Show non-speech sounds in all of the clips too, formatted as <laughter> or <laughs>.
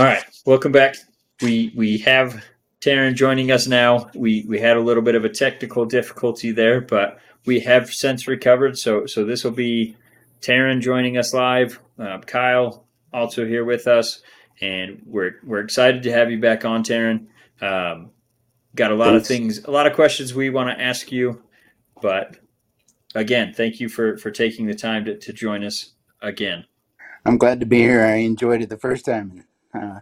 All right, welcome back. We we have Taryn joining us now. We we had a little bit of a technical difficulty there, but we have since recovered. So so this will be Taryn joining us live. Uh, Kyle also here with us, and we're we're excited to have you back on, Taryn. Um, got a lot Thanks. of things, a lot of questions we want to ask you, but again, thank you for for taking the time to, to join us again. I'm glad to be here. I enjoyed it the first time. Uh,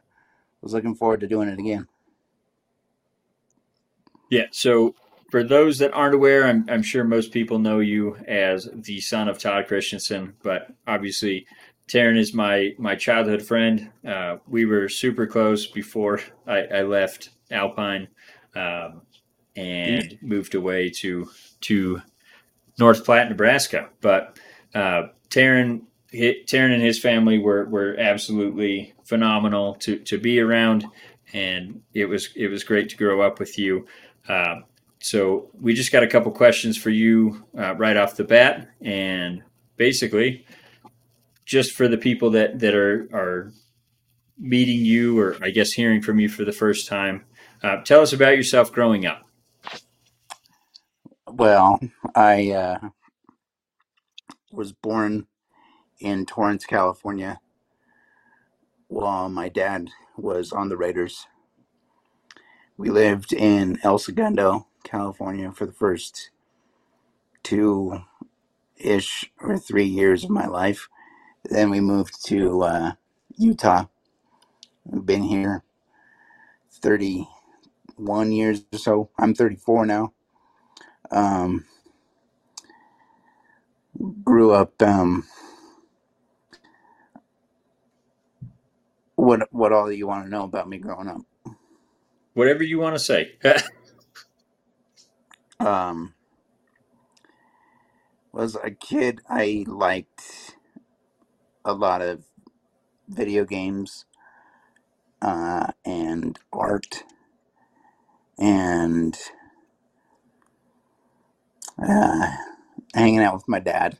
was looking forward to doing it again. Yeah. So for those that aren't aware, I'm, I'm sure most people know you as the son of Todd Christensen, but obviously Taryn is my my childhood friend. Uh, we were super close before I, I left Alpine um, and mm. moved away to to North Platte, Nebraska. But uh, Taryn Taryn and his family were were absolutely phenomenal to to be around, and it was it was great to grow up with you. Uh, so we just got a couple questions for you uh, right off the bat, and basically, just for the people that that are are meeting you, or I guess hearing from you for the first time, uh, tell us about yourself growing up. Well, I uh, was born in Torrance, California, while my dad was on the Raiders. We lived in El Segundo, California for the first two ish or three years of my life. Then we moved to uh, Utah. I've been here 31 years or so. I'm 34 now. Um, grew up um, what what all you want to know about me growing up? Whatever you want to say. <laughs> <laughs> um, was a kid, I liked a lot of video games uh, and art and uh, hanging out with my dad.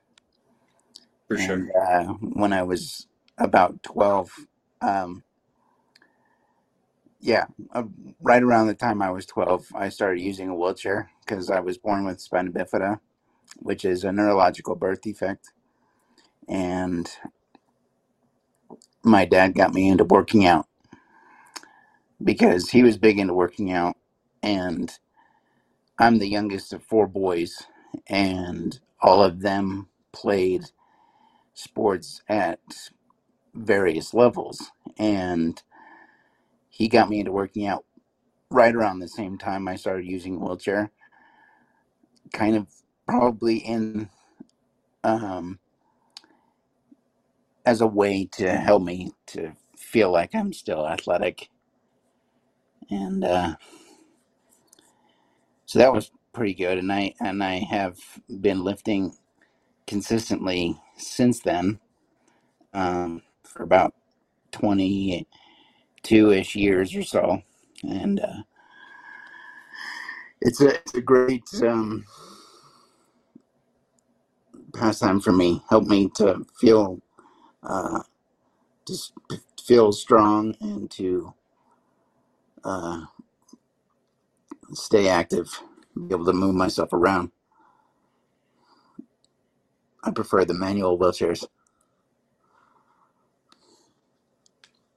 For sure. And uh, when I was about 12, um, yeah, uh, right around the time I was 12, I started using a wheelchair because I was born with spina bifida, which is a neurological birth defect. And my dad got me into working out because he was big into working out. And I'm the youngest of four boys, and all of them played sports at various levels. And he got me into working out right around the same time I started using a wheelchair. Kind of probably in um, as a way to help me to feel like I'm still athletic. And uh, so that was pretty good and I and I have been lifting consistently since then um, for about 22 ish years or so. And uh, it's, a, it's a great um, pastime for me. Help me to feel uh, just feel strong and to uh, stay active, be able to move myself around. I prefer the manual wheelchairs.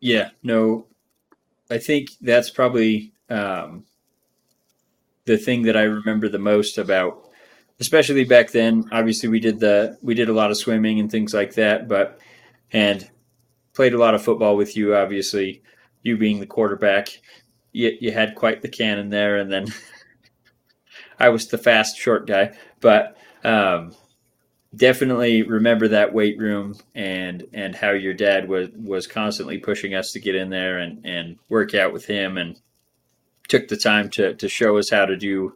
Yeah, no, I think that's probably um, the thing that I remember the most about, especially back then. Obviously, we did the we did a lot of swimming and things like that, but and played a lot of football with you. Obviously, you being the quarterback, you, you had quite the cannon there, and then <laughs> I was the fast short guy, but. Um, definitely remember that weight room and and how your dad was was constantly pushing us to get in there and and work out with him and took the time to to show us how to do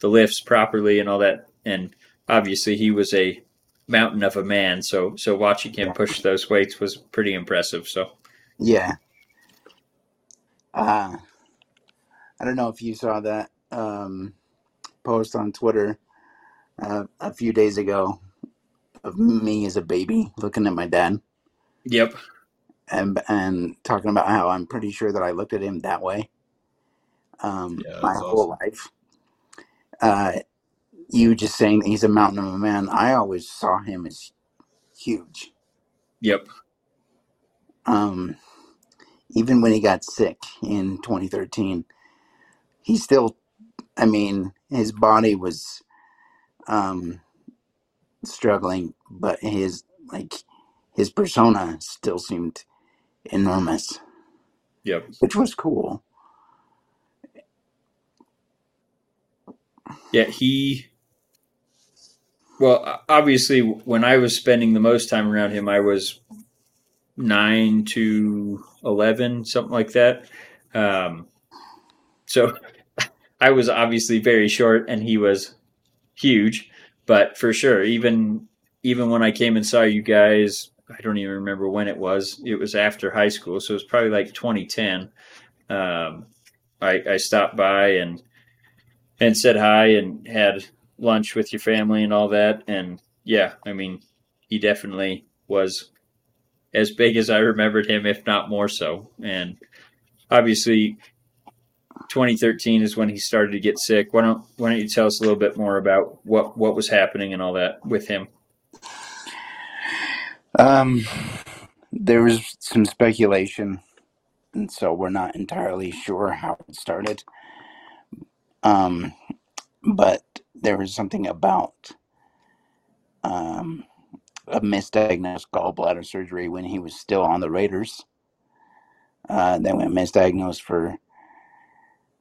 the lifts properly and all that. And obviously he was a mountain of a man so so watching him push those weights was pretty impressive so. Yeah. Uh i don't know if you saw that um post on twitter uh, a few days ago of me as a baby looking at my dad. Yep. and and talking about how I'm pretty sure that I looked at him that way um, Yeah, my that's whole awesome. life. Uh, you just saying that he's a mountain of a man. I always saw him as huge. Yep. Um, even when he got sick in 2013, he still, I mean, his body was um, struggling, but his like his persona still seemed enormous, Yep. which was cool. Yeah, he. Well, o- obviously, when I was spending the most time around him, I was nine to eleven, something like that. Um, so <laughs> I was obviously very short, and he was huge. But for sure, even even when I came and saw you guys, I don't even remember when it was. It was after high school, so it was probably like 2010. Um, I, I stopped by and and said hi and had lunch with your family and all that. And yeah, I mean, he definitely was as big as I remembered him, if not more so. And obviously, 2013 is when he started to get sick. Why don't Why don't you tell us a little bit more about what what was happening and all that with him? Um, there was some speculation, and so we're not entirely sure how it started. Um, but there was something about um, a misdiagnosed gallbladder surgery when he was still on the Raiders. Uh, that went misdiagnosed for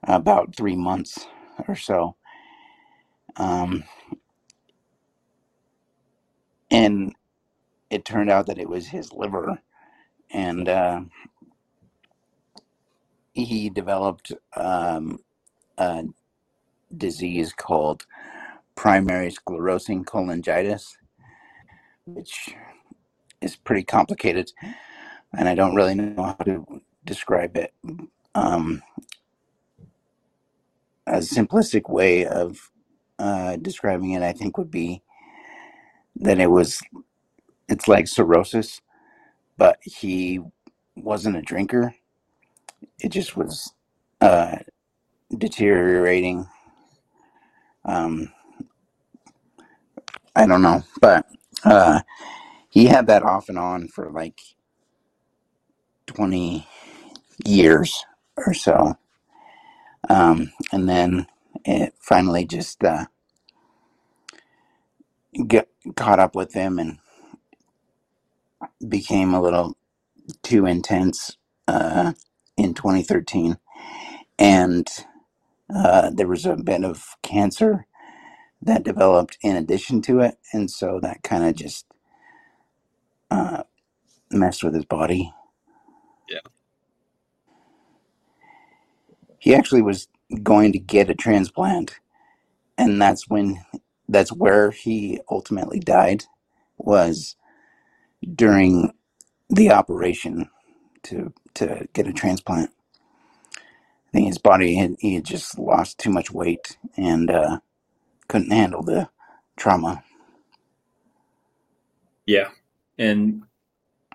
about three months or so. Um, and it turned out that it was his liver. And uh, he developed um, a disease called primary sclerosing cholangitis, which is pretty complicated. And I don't really know how to describe it. Um, a simplistic way of uh, describing it, I think, would be that it was, it's like cirrhosis, but he wasn't a drinker. It just was uh, deteriorating. Um, I don't know, but uh, he had that off and on for like 20 years or so. Um, and then it finally just uh, get caught up with him and became a little too intense uh, in 2013. And uh, there was a bit of cancer that developed in addition to it. And so that kind of just uh, messed with his body. Yeah. He actually was going to get a transplant. And that's when, that's where he ultimately died, was during the operation to to get a transplant. I think his body had he had just lost too much weight and uh, couldn't handle the trauma. Yeah, and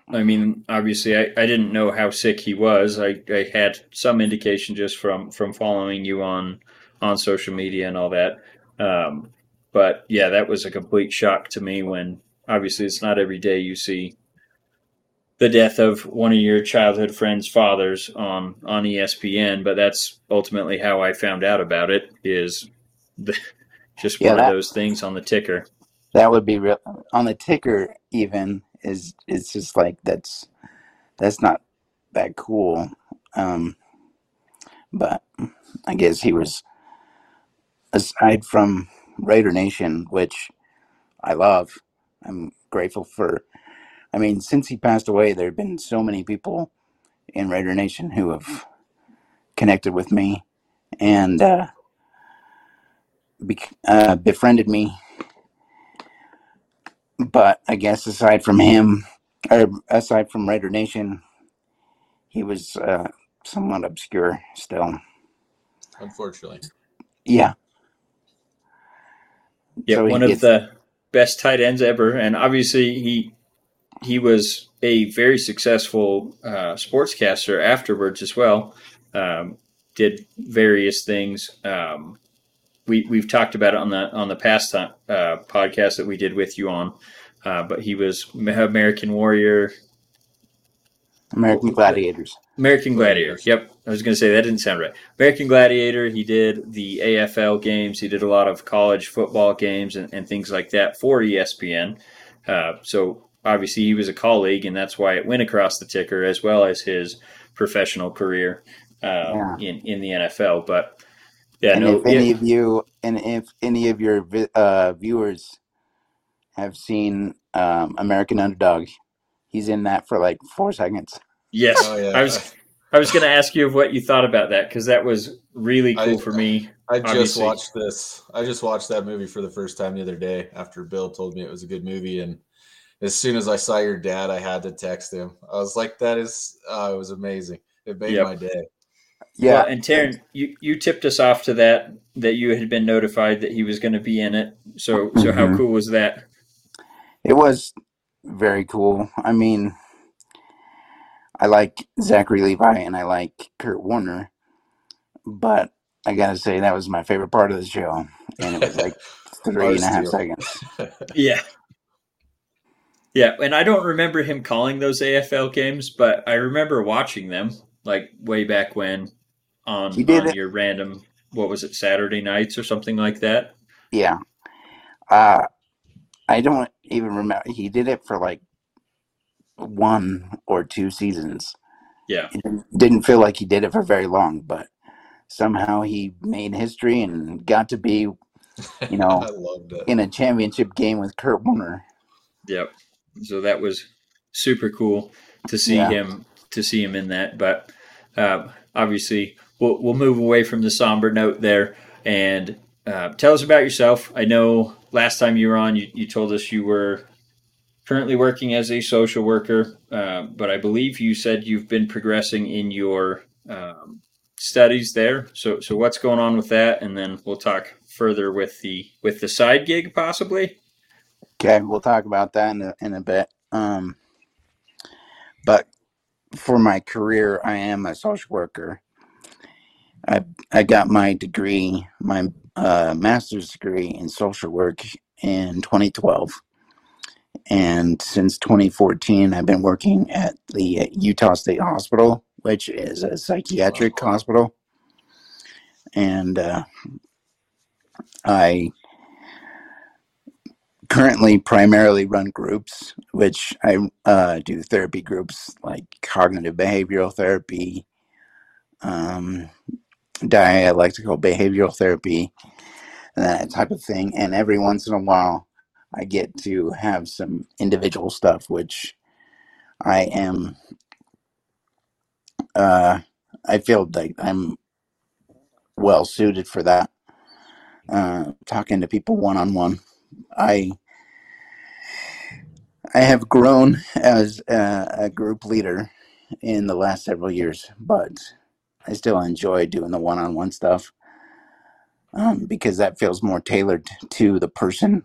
I mean, obviously, I, I didn't know how sick he was. I, I had some indication just from from following you on on social media and all that. Um, but yeah, that was a complete shock to me. When obviously, it's not every day you see the death of one of your childhood friends' fathers on on ESPN. But that's ultimately how I found out about it. Is <laughs> the, just Yeah, one of those things on the ticker. that would be real on the ticker. Even is it's just like that's that's not that cool. Um, but I guess he was aside from Raider Nation, which I love. I'm grateful for. I mean, since he passed away, there have been so many people in Raider Nation who have connected with me and uh, bec- uh, befriended me. But I guess aside from him, or aside from Raider Nation, he was uh, somewhat obscure still. Unfortunately. Yeah. Yeah, So he one of the best tight ends ever, and obviously he he was a very successful uh, sportscaster afterwards as well. Um, did various things. Um, we we've talked about it on the on the past time, uh, podcast that we did with you on. Uh, but he was American Warrior, American Gladiators. American Gladiator. Yep, I was going to say that didn't sound right. American Gladiator. He did the AFL games. He did a lot of college football games and, and things like that for ESPN. Uh, so obviously he was a colleague, and that's why it went across the ticker as well as his professional career uh, yeah. in in the NFL. But yeah, and no, if any of you and if any of your uh, viewers have seen um, American Underdog, he's in that for like four seconds. Yes, oh, yeah. I was. I was going to ask you of what you thought about that because that was really cool I, for me. I just obviously. watched this. I just watched that movie for the first time the other day after Bill told me it was a good movie, and as soon as I saw your dad, I had to text him. I was like, "That is, uh, it was amazing. It made yep. my day." Yeah, well, and Taryn, you you tipped us off to that that you had been notified that he was going to be in it. So so mm-hmm. how cool was that? It was very cool. I mean, I like Zachary Levi and I like Kurt Warner, but I gotta say that was my favorite part of the show, and it was like <laughs> three and a half seconds. <laughs> yeah, yeah, and I don't remember him calling those AFL games, but I remember watching them like way back when on, on your random what was it Saturday nights or something like that. Yeah, uh, I don't even remember. He did it for like one or two seasons. Yeah. It didn't feel like he did it for very long, but somehow he made history and got to be, you know, <laughs> in a championship game with Kurt Warner. Yep. So that was super cool to see yeah. him to see him in that. But uh, obviously, we'll we'll move away from the somber note there and uh, tell us about yourself. I know last time you were on, you, you told us you were currently working as a social worker, uh, but I believe you said you've been progressing in your um, studies there. So, so what's going on with that? And then we'll talk further with the with the side gig, possibly. Okay, we'll talk about that in a, in a bit. Um, but for my career, I am a social worker. I I got my degree, my uh, master's degree in social work in 2012 and since 2014, I've been working at the Utah State Hospital, which is a psychiatric hospital. And uh, I currently primarily run groups, which I uh, do therapy groups like cognitive behavioral therapy, um, dialectical behavioral therapy, that type of thing. And every once in a while, I get to have some individual stuff, which I am. Uh, I feel like I'm well suited for that. Uh, talking to people one on one, I I have grown as a, a group leader in the last several years, but I still enjoy doing the one on one stuff um, because that feels more tailored to the person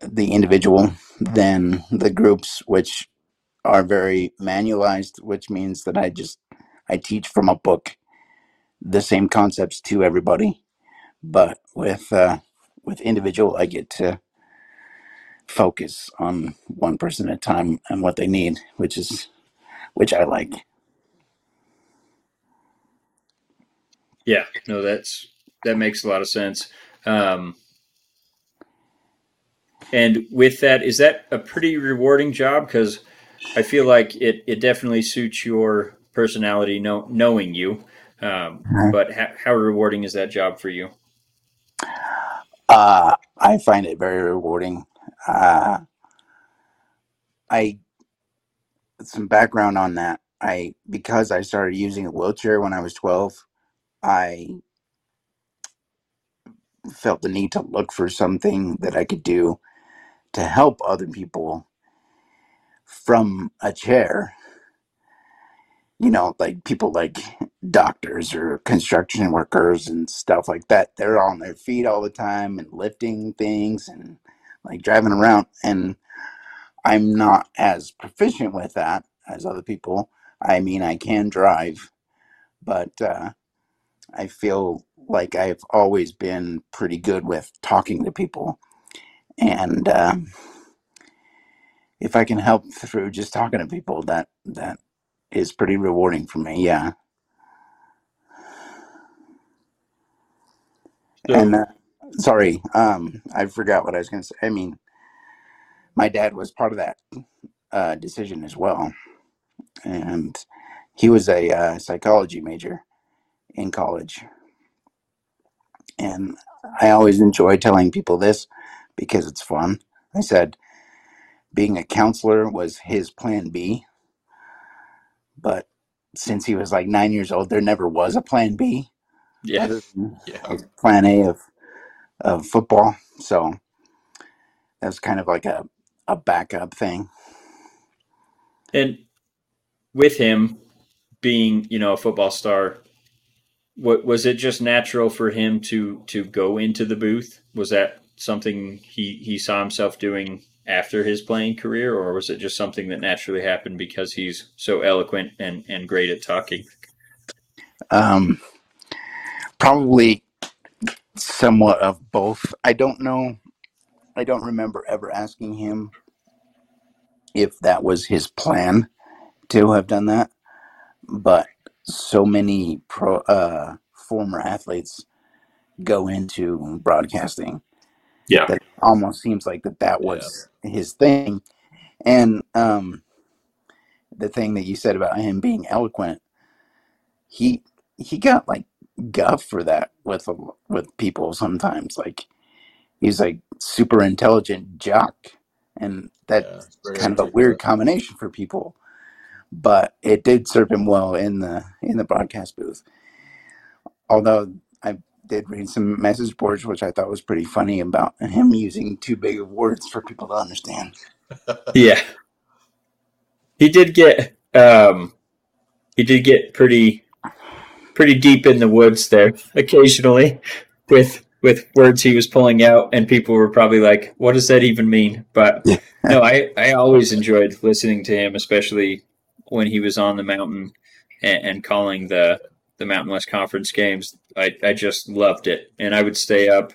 the individual than the groups, which are very manualized, which means that I just I teach from a book the same concepts to everybody, but with uh, with individual, I get to focus on one person at a time and what they need, which is which I like. Yeah, no, that's that makes a lot of sense. Um, and with that, is that a pretty rewarding job? Because I feel like it, it definitely suits your personality, know, knowing you. Um, mm-hmm. But ha- how rewarding is that job for you? Uh, I find it very rewarding. Uh, I some background on that. I because I started using a wheelchair when I was twelve. I felt the need to look for something that I could do to help other people from a chair. You know, like people like doctors or construction workers and stuff like that. They're on their feet all the time and lifting things and like driving around. And I'm not as proficient with that as other people. I mean, I can drive, but uh, I feel like I've always been pretty good with talking to people. And uh, if I can help through just talking to people, that that is pretty rewarding for me. Yeah. And uh, sorry, um, I forgot what I was going to say. I mean, my dad was part of that uh, decision as well, and he was a uh, psychology major in college. And I always enjoy telling people this because it's fun. I said being a counselor was his plan B, but since he was like nine years old, there never was a plan B yeah, yeah. plan A of, of football. So that was kind of like a, a backup thing. and with him being you know a football star, what was it just natural for him to to go into the booth? Was that something he he saw himself doing after his playing career, or was it just something that naturally happened because he's so eloquent and and great at talking? Um, probably somewhat of both. I don't know. I don't remember ever asking him if that was his plan to have done that, but so many pro uh, former athletes go into broadcasting Yeah, that it almost seems like that that Yeah. was his thing. And um, the thing that you said about him being eloquent, he he got like guff for that with a- with people sometimes. Like he's like super intelligent jock, and that's very kind of a weird articulate. combination for people. But it did serve him well in the in the broadcast booth. Although I did read some message boards, which I thought was pretty funny about him using too big of words for people to understand. <laughs> yeah. He did get um, he did get pretty pretty deep in the woods there occasionally with with words he was pulling out and people were probably like what does that even mean but no i i always enjoyed listening to him especially when he was on the mountain and, and calling the the mountain west conference games i i just loved it and i would stay up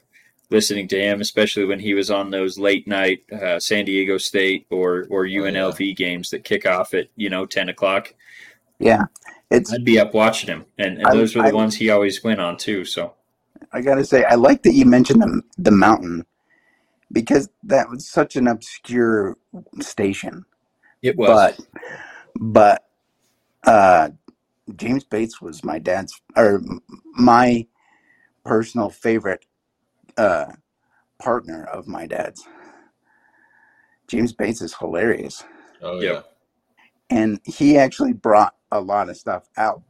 listening to him especially when he was on those late night uh, san diego state or or Oh, yeah. unlv games that kick off at you know 10 o'clock Yeah, it's. I'd be up watching him, and, and I, those were the I ones he always went on too. So I gotta say, I like that you mentioned the the mountain because that was such an obscure station. it was, But but uh, James Bates was my dad's or m- my personal favorite uh, partner of my dad's. James Bates is hilarious, Oh yeah. yep, and he actually brought a lot of stuff out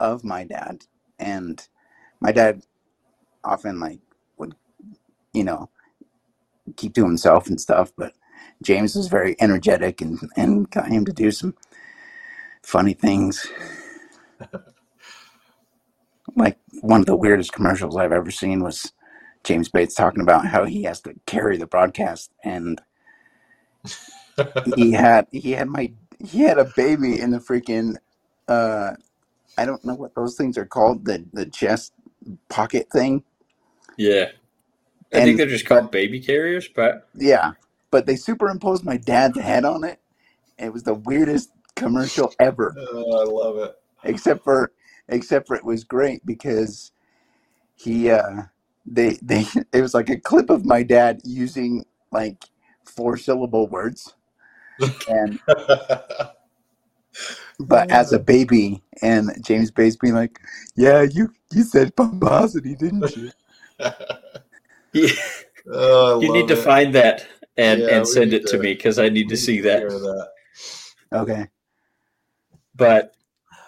of my dad. And my dad often like would you know keep to himself and stuff, but James was very energetic and and got him to do some funny things. Like one of the weirdest commercials I've ever seen was James Bates talking about how he has to carry the broadcast and he had he had my he had a baby in the freaking uh I don't know what those things are called the the chest pocket thing yeah. I think they're just but called baby carriers, but yeah but they superimposed my dad's head on it. It was the weirdest commercial ever. <laughs> Oh, I love it. except for except for it was great because he uh they they <laughs> it was like a clip of my dad using like four syllable words. And <laughs> but as a baby and James Bates being like, Yeah, you you said pomposity, didn't you? you, oh, you need love to find that and Yeah, and send it to to me because I need to see to that. hear that. Okay. But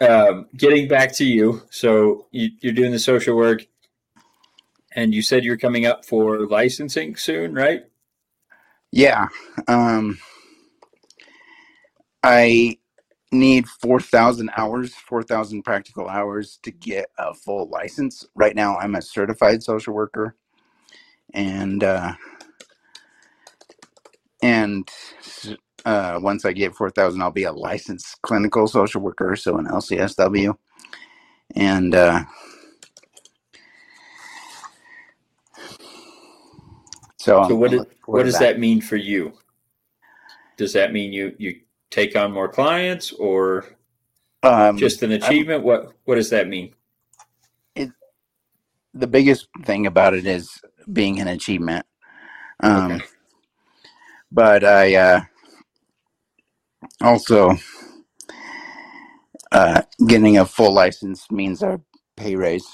um, getting back to you, so you, you're doing the social work, and you said you're coming up for licensing soon, right? Yeah. Um I need 4,000 hours, 4,000 practical hours to get a full license. Right now, I'm a certified social worker, and uh, and uh, once I get 4,000, I'll be a licensed clinical social worker, so an LCSW. And uh, so, So what did, what does that mean for you? Does that mean you you take on more clients or Um, just an achievement? What what does that mean? the biggest thing about it is being an achievement. Um, Okay. But I uh, also uh, getting a full license means a pay raise,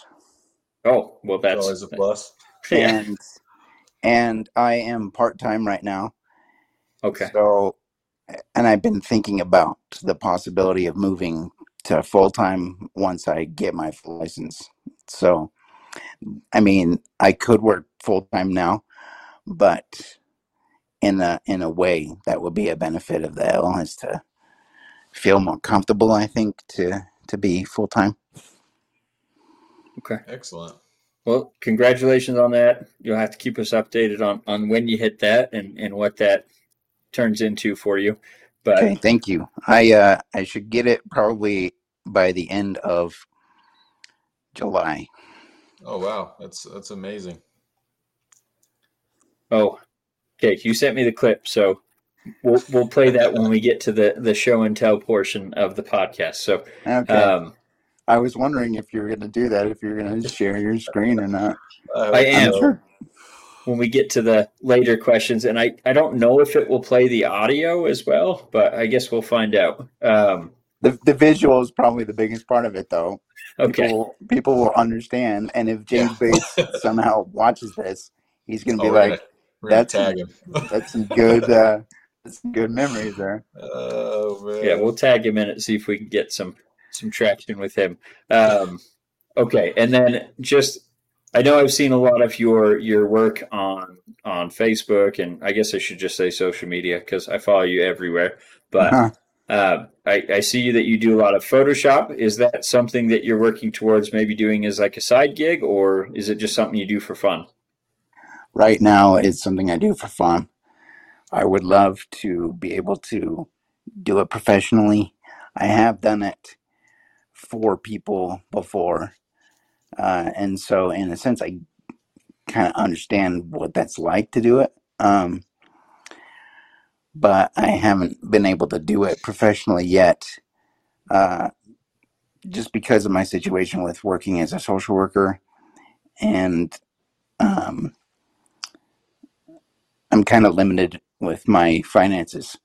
Oh, well That's that's always a plus. <laughs> yeah. and and I am part time right now. Okay. So, and I've been thinking about the possibility of moving to full time once I get my full license. So, I mean, I could work full time now, but in a in a way that would be a benefit of the L is to feel more comfortable. I think to to be full time. Okay. Excellent. Well, congratulations on that. You'll have to keep us updated on on when you hit that and and what that turns into for you. But Okay, thank you. I uh I should get it probably by the end of July. Oh wow, that's that's amazing. oh, okay. You sent me the clip, so we'll we'll play that when we get to the the show and tell portion of the podcast. So, Okay. um, I was wondering if you were going to do that, if you're going to share your screen or not. I am. Sure. when we get to the later questions, and I I don't know if it will play the audio as well, but I guess we'll find out. Um, The the visual is probably the biggest part of it, though. okay. People, people will understand, and if James Yeah. Bates somehow watches this, he's going to be we're like, gonna, we're "That's- tag him. <laughs> "That's some good, uh, that's some good memories there." oh man. Yeah, we'll tag him in it, see if we can get some some traction with him. Um, okay, and then just I know I've seen a lot of your your work on on Facebook, and I guess I should just say social media because I follow you everywhere. But Huh. uh, I, I see that you do a lot of Photoshop. Is that something that you're working towards maybe doing as like a side gig, or is it just something you do for fun? Right now, it's something I do for fun. I would love to be able to do it professionally. I have done it for people before, uh, and so in a sense, I kind of understand what that's like to do it. Um, but I haven't been able to do it professionally yet, uh, just because of my situation with working as a social worker, and um, I'm kind of limited with my finances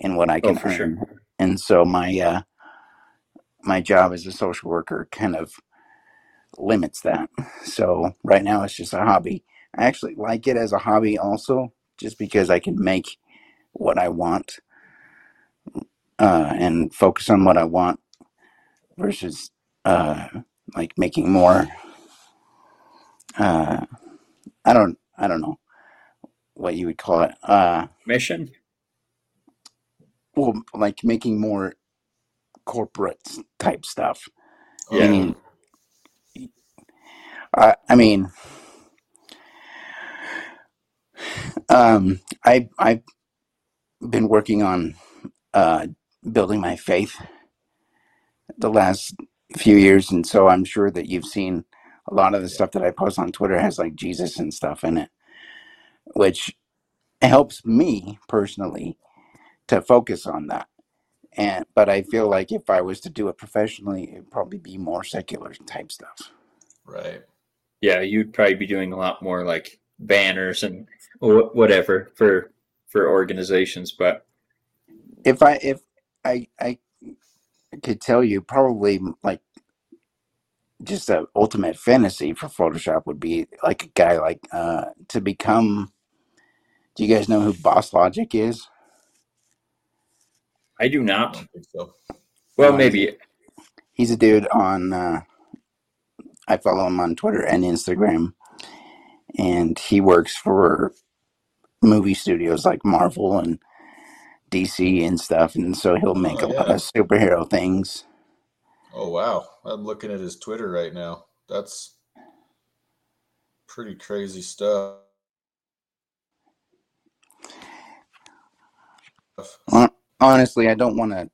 and what I Oh, can for sure. earn, and so my uh, my job as a social worker kind of limits that. So right now it's just a hobby. I actually like it as a hobby also, just because I can make what I want uh, and focus on what I want versus uh, like making more. Uh, I don't. I don't know what you would call it. Uh, Mission? well, like making more corporate type stuff. Yeah. Meaning, I, I mean, um, I I've been working on uh, building my faith the last few years, and so I'm sure that you've seen a lot of the stuff that I post on Twitter has like Jesus and stuff in it, which helps me personally to focus on that. And but I feel like if I was to do it professionally, it'd probably be more secular type stuff. right. Yeah, you'd probably be doing a lot more like banners and wh- whatever for for organizations, but If I if I I could tell you, probably like just a ultimate fantasy for Photoshop would be like a guy like uh to become. Do you guys know who Boss Logic is? I do I not. don't think so. Well, No, maybe. He's a dude on. Uh, I follow him on Twitter and Instagram, and he works for movie studios like Marvel and DC and stuff, and so he'll make Oh, a lot yeah. of superhero things. Oh wow. I'm looking at his Twitter right now. That's pretty crazy stuff. Honestly, I don't want to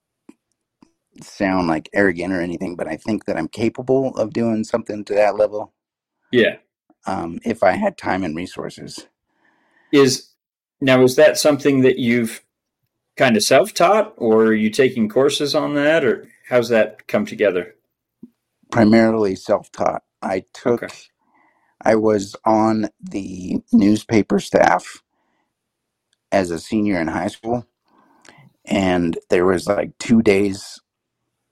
sound like arrogant or anything, but I think that I'm capable of doing something to that level. Yeah. Um, if I had time and resources. Is now is that something that you've kind of self-taught, or are you taking courses on that, or how's that come together? Primarily self-taught. I took. Okay. I was on the newspaper staff as a senior in high school, and there was like two days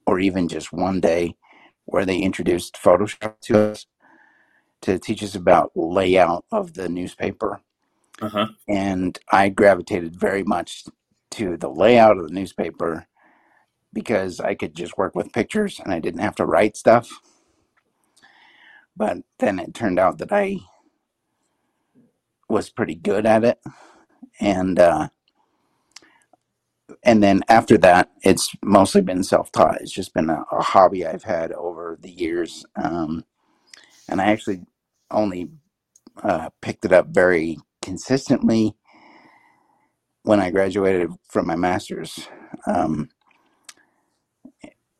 or even just one day where they introduced Photoshop to us to teach us about layout of the newspaper. Uh-huh. And I gravitated very much to the layout of the newspaper because I could just work with pictures and I didn't have to write stuff. But then it turned out that I was pretty good at it. And uh, and then after that, it's mostly been self-taught. It's just been a, a hobby I've had over the years, um, and I actually only uh, picked it up very consistently when I graduated from my master's. Um,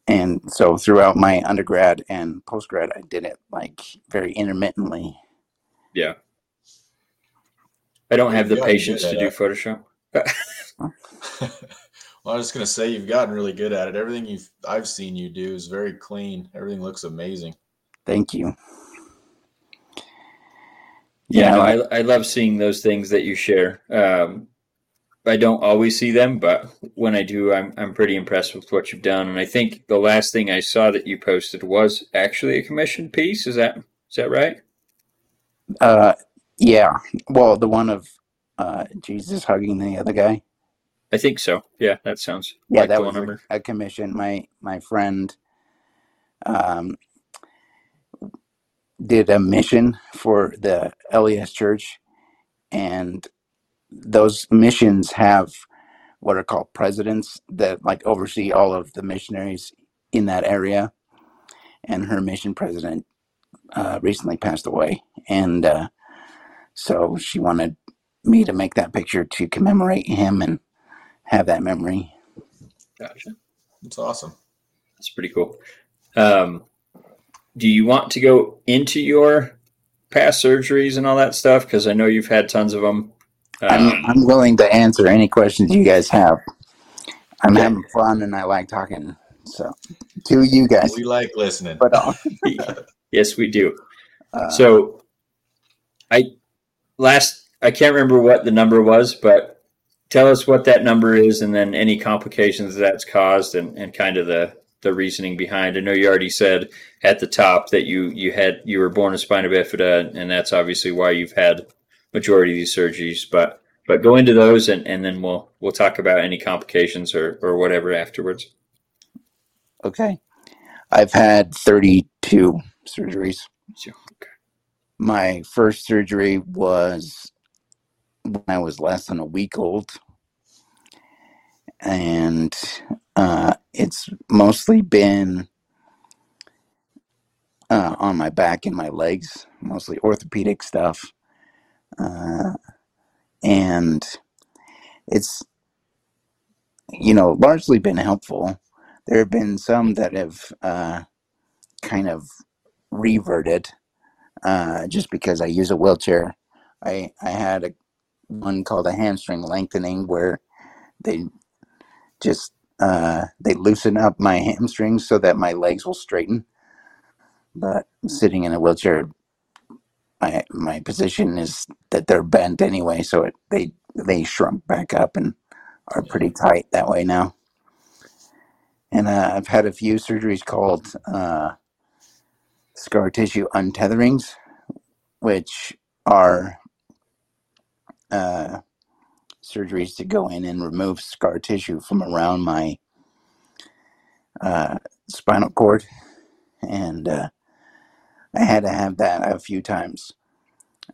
and so throughout my undergrad and postgrad, I did it like very intermittently. Yeah. I don't have the patience to do Photoshop. <laughs> <laughs> Well, I was just gonna say you've gotten really good at it. Everything you've I've seen you do is very clean. Everything looks amazing. Thank you. Yeah, no, I I love seeing those things that you share. Um, I don't always see them, but when I do, I'm I'm pretty impressed with what you've done. And I think the last thing I saw that you posted was actually a commissioned piece. Is that is that right? Uh, yeah. Well, the one of uh, Jesus hugging the other guy. I think so. Yeah, that sounds yeah. Like that was a, a, commission. My my friend um, did a mission for the LDS Church, and those missions have what are called presidents that like oversee all of the missionaries in that area. And her mission president uh, recently passed away, and uh, so she wanted me to make that picture to commemorate him and have that memory. Gotcha. That's awesome. That's pretty cool. Um, do you want to go into your past surgeries and all that stuff? Because I know you've had tons of them. Um, I'm, I'm willing to answer any questions you guys have. I'm yeah. having fun and I like talking. So, to you guys, we like listening. But uh, <laughs> yes, we do. Uh, so, I last I can't remember what the number was, but tell us what that number is and then any complications that's caused and, and kind of the, the reasoning behind. I know you already said at the top that you, you had you were born with spina bifida and that's obviously why you've had majority of these surgeries, but but go into those and, and then we'll we'll talk about any complications or, or whatever afterwards. Okay. I've had 32 surgeries. Okay. My first surgery was when I was less than a week old. And uh, it's mostly been uh, on my back and my legs, mostly orthopedic stuff. Uh, and it's, you know, largely been helpful. There have been some that have uh, kind of reverted uh, just because I use a wheelchair. I, I had a one called a hamstring lengthening where they just uh, they loosen up my hamstrings so that my legs will straighten. But sitting in a wheelchair, my my position is that they're bent anyway, so it, they they shrunk back up and are pretty tight that way now. And uh, I've had a few surgeries called uh, scar tissue untetherings, which are uh, surgeries to go in and remove scar tissue from around my uh, spinal cord, and uh, I had to have that a few times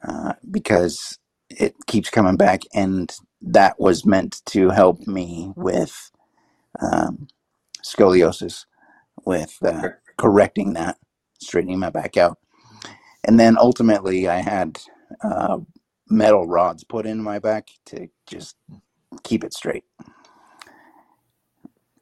uh, because it keeps coming back, and that was meant to help me with um, scoliosis, with uh, correcting that, straightening my back out, and then ultimately I had uh, metal rods put in my back to just keep it straight.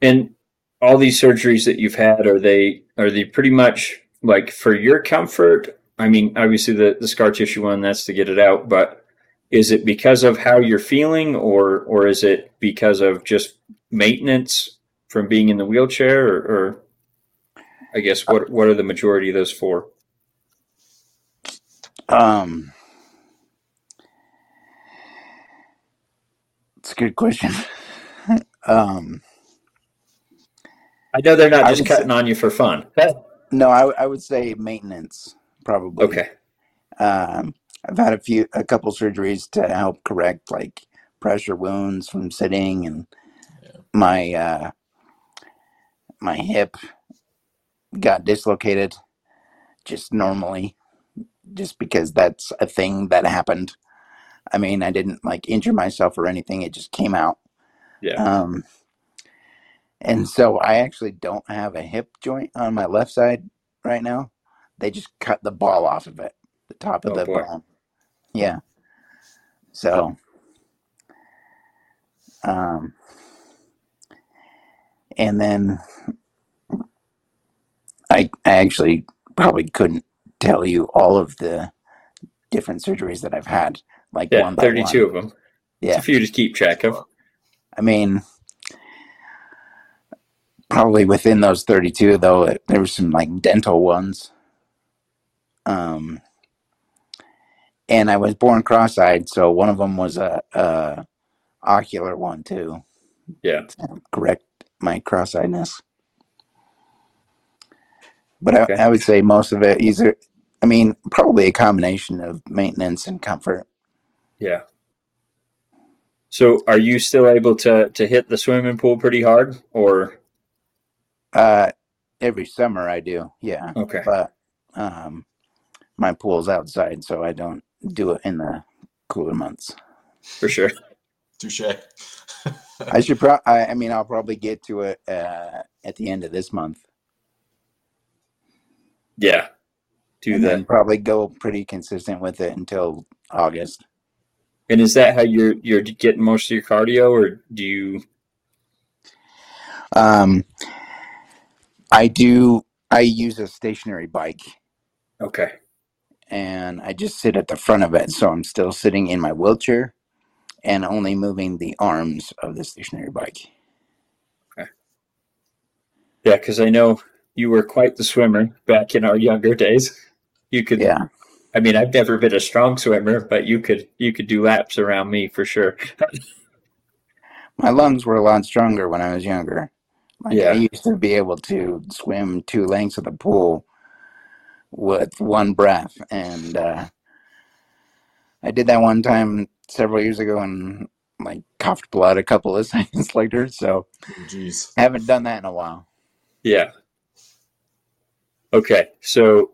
And all these surgeries that you've had are they are they pretty much like for your comfort? I mean, obviously the the scar tissue one that's to get it out, but is it because of how you're feeling or or is it because of just maintenance from being in the wheelchair or, or I guess what what are the majority of those for? Um, it's a good question. <laughs> um, I know they're not I just would say, cutting on you for fun. no, I, I would say maintenance probably. Okay. Um, I've had a few, a couple surgeries to help correct like pressure wounds from sitting, and Yeah. my uh, my hip got dislocated just normally, just because that's a thing that happened. I mean, I didn't like injure myself or anything; it just came out. Yeah. Um, and so I actually don't have a hip joint on my left side right now. They just cut the ball off of it, the top of Oh the boy. bone. Yeah. So, um, and then I, I actually probably couldn't tell you all of the different surgeries that I've had, like Yeah, one by 32 one. of them. It's Yeah. a few to keep track of. I mean, probably within those 32, though, it, there were some like dental ones. Um, and I was born cross-eyed, so one of them was a, a ocular one too. Yeah. to correct my cross-eyedness. But I, I would say most of it either, I mean, probably a combination of maintenance and comfort. Yeah. So are you still able to to hit the swimming pool pretty hard or Uh, every summer I do, yeah. okay. But um, my pool's outside, so I don't do it in the cooler months. For sure. Touche. <laughs> I should pro. I, I mean, I'll probably get to it uh, at the end of this month, Yeah. Do and then probably go pretty consistent with it until August. And is that how you're you're getting most of your cardio or do you Um, I do. I use a stationary bike, okay. and I just sit at the front of it, so I'm still sitting in my wheelchair, and only moving the arms of the stationary bike. Okay. Yeah, because I know you were quite the swimmer back in our younger days. You could Yeah. I mean I've never been a strong swimmer, but you could you could do laps around me for sure. <laughs> My lungs were a lot stronger when I was younger. Like Yeah. I used to be able to swim two lengths of the pool with one breath, and uh, I did that one time several years ago, and like coughed blood a couple of <laughs> seconds later. So Jeez. I haven't done that in a while. Yeah. Okay. So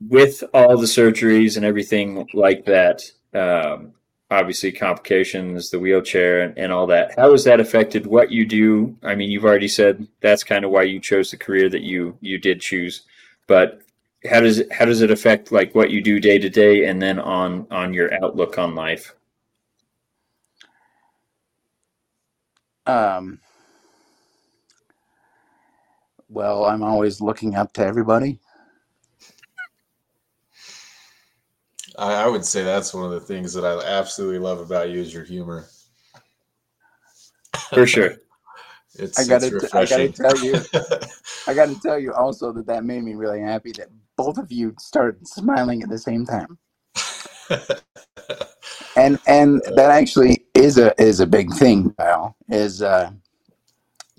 with all the surgeries and everything like that, um, obviously complications, the wheelchair and, and all that, how has that affected what you do? I mean, you've already said that's kind of why you chose the career that you you did choose, but how does it how does it affect like what you do day to day and then on on your outlook on life? Um, well, I'm always looking up to everybody. I, I would say that's one of the things that I absolutely love about you is your humor. For sure. <laughs> It's, I gotta, it's t- I gotta tell you, <laughs> I got to tell you also that that made me really happy that both of you started smiling at the same time, <laughs> and and that actually is a is a big thing. Kyle is uh,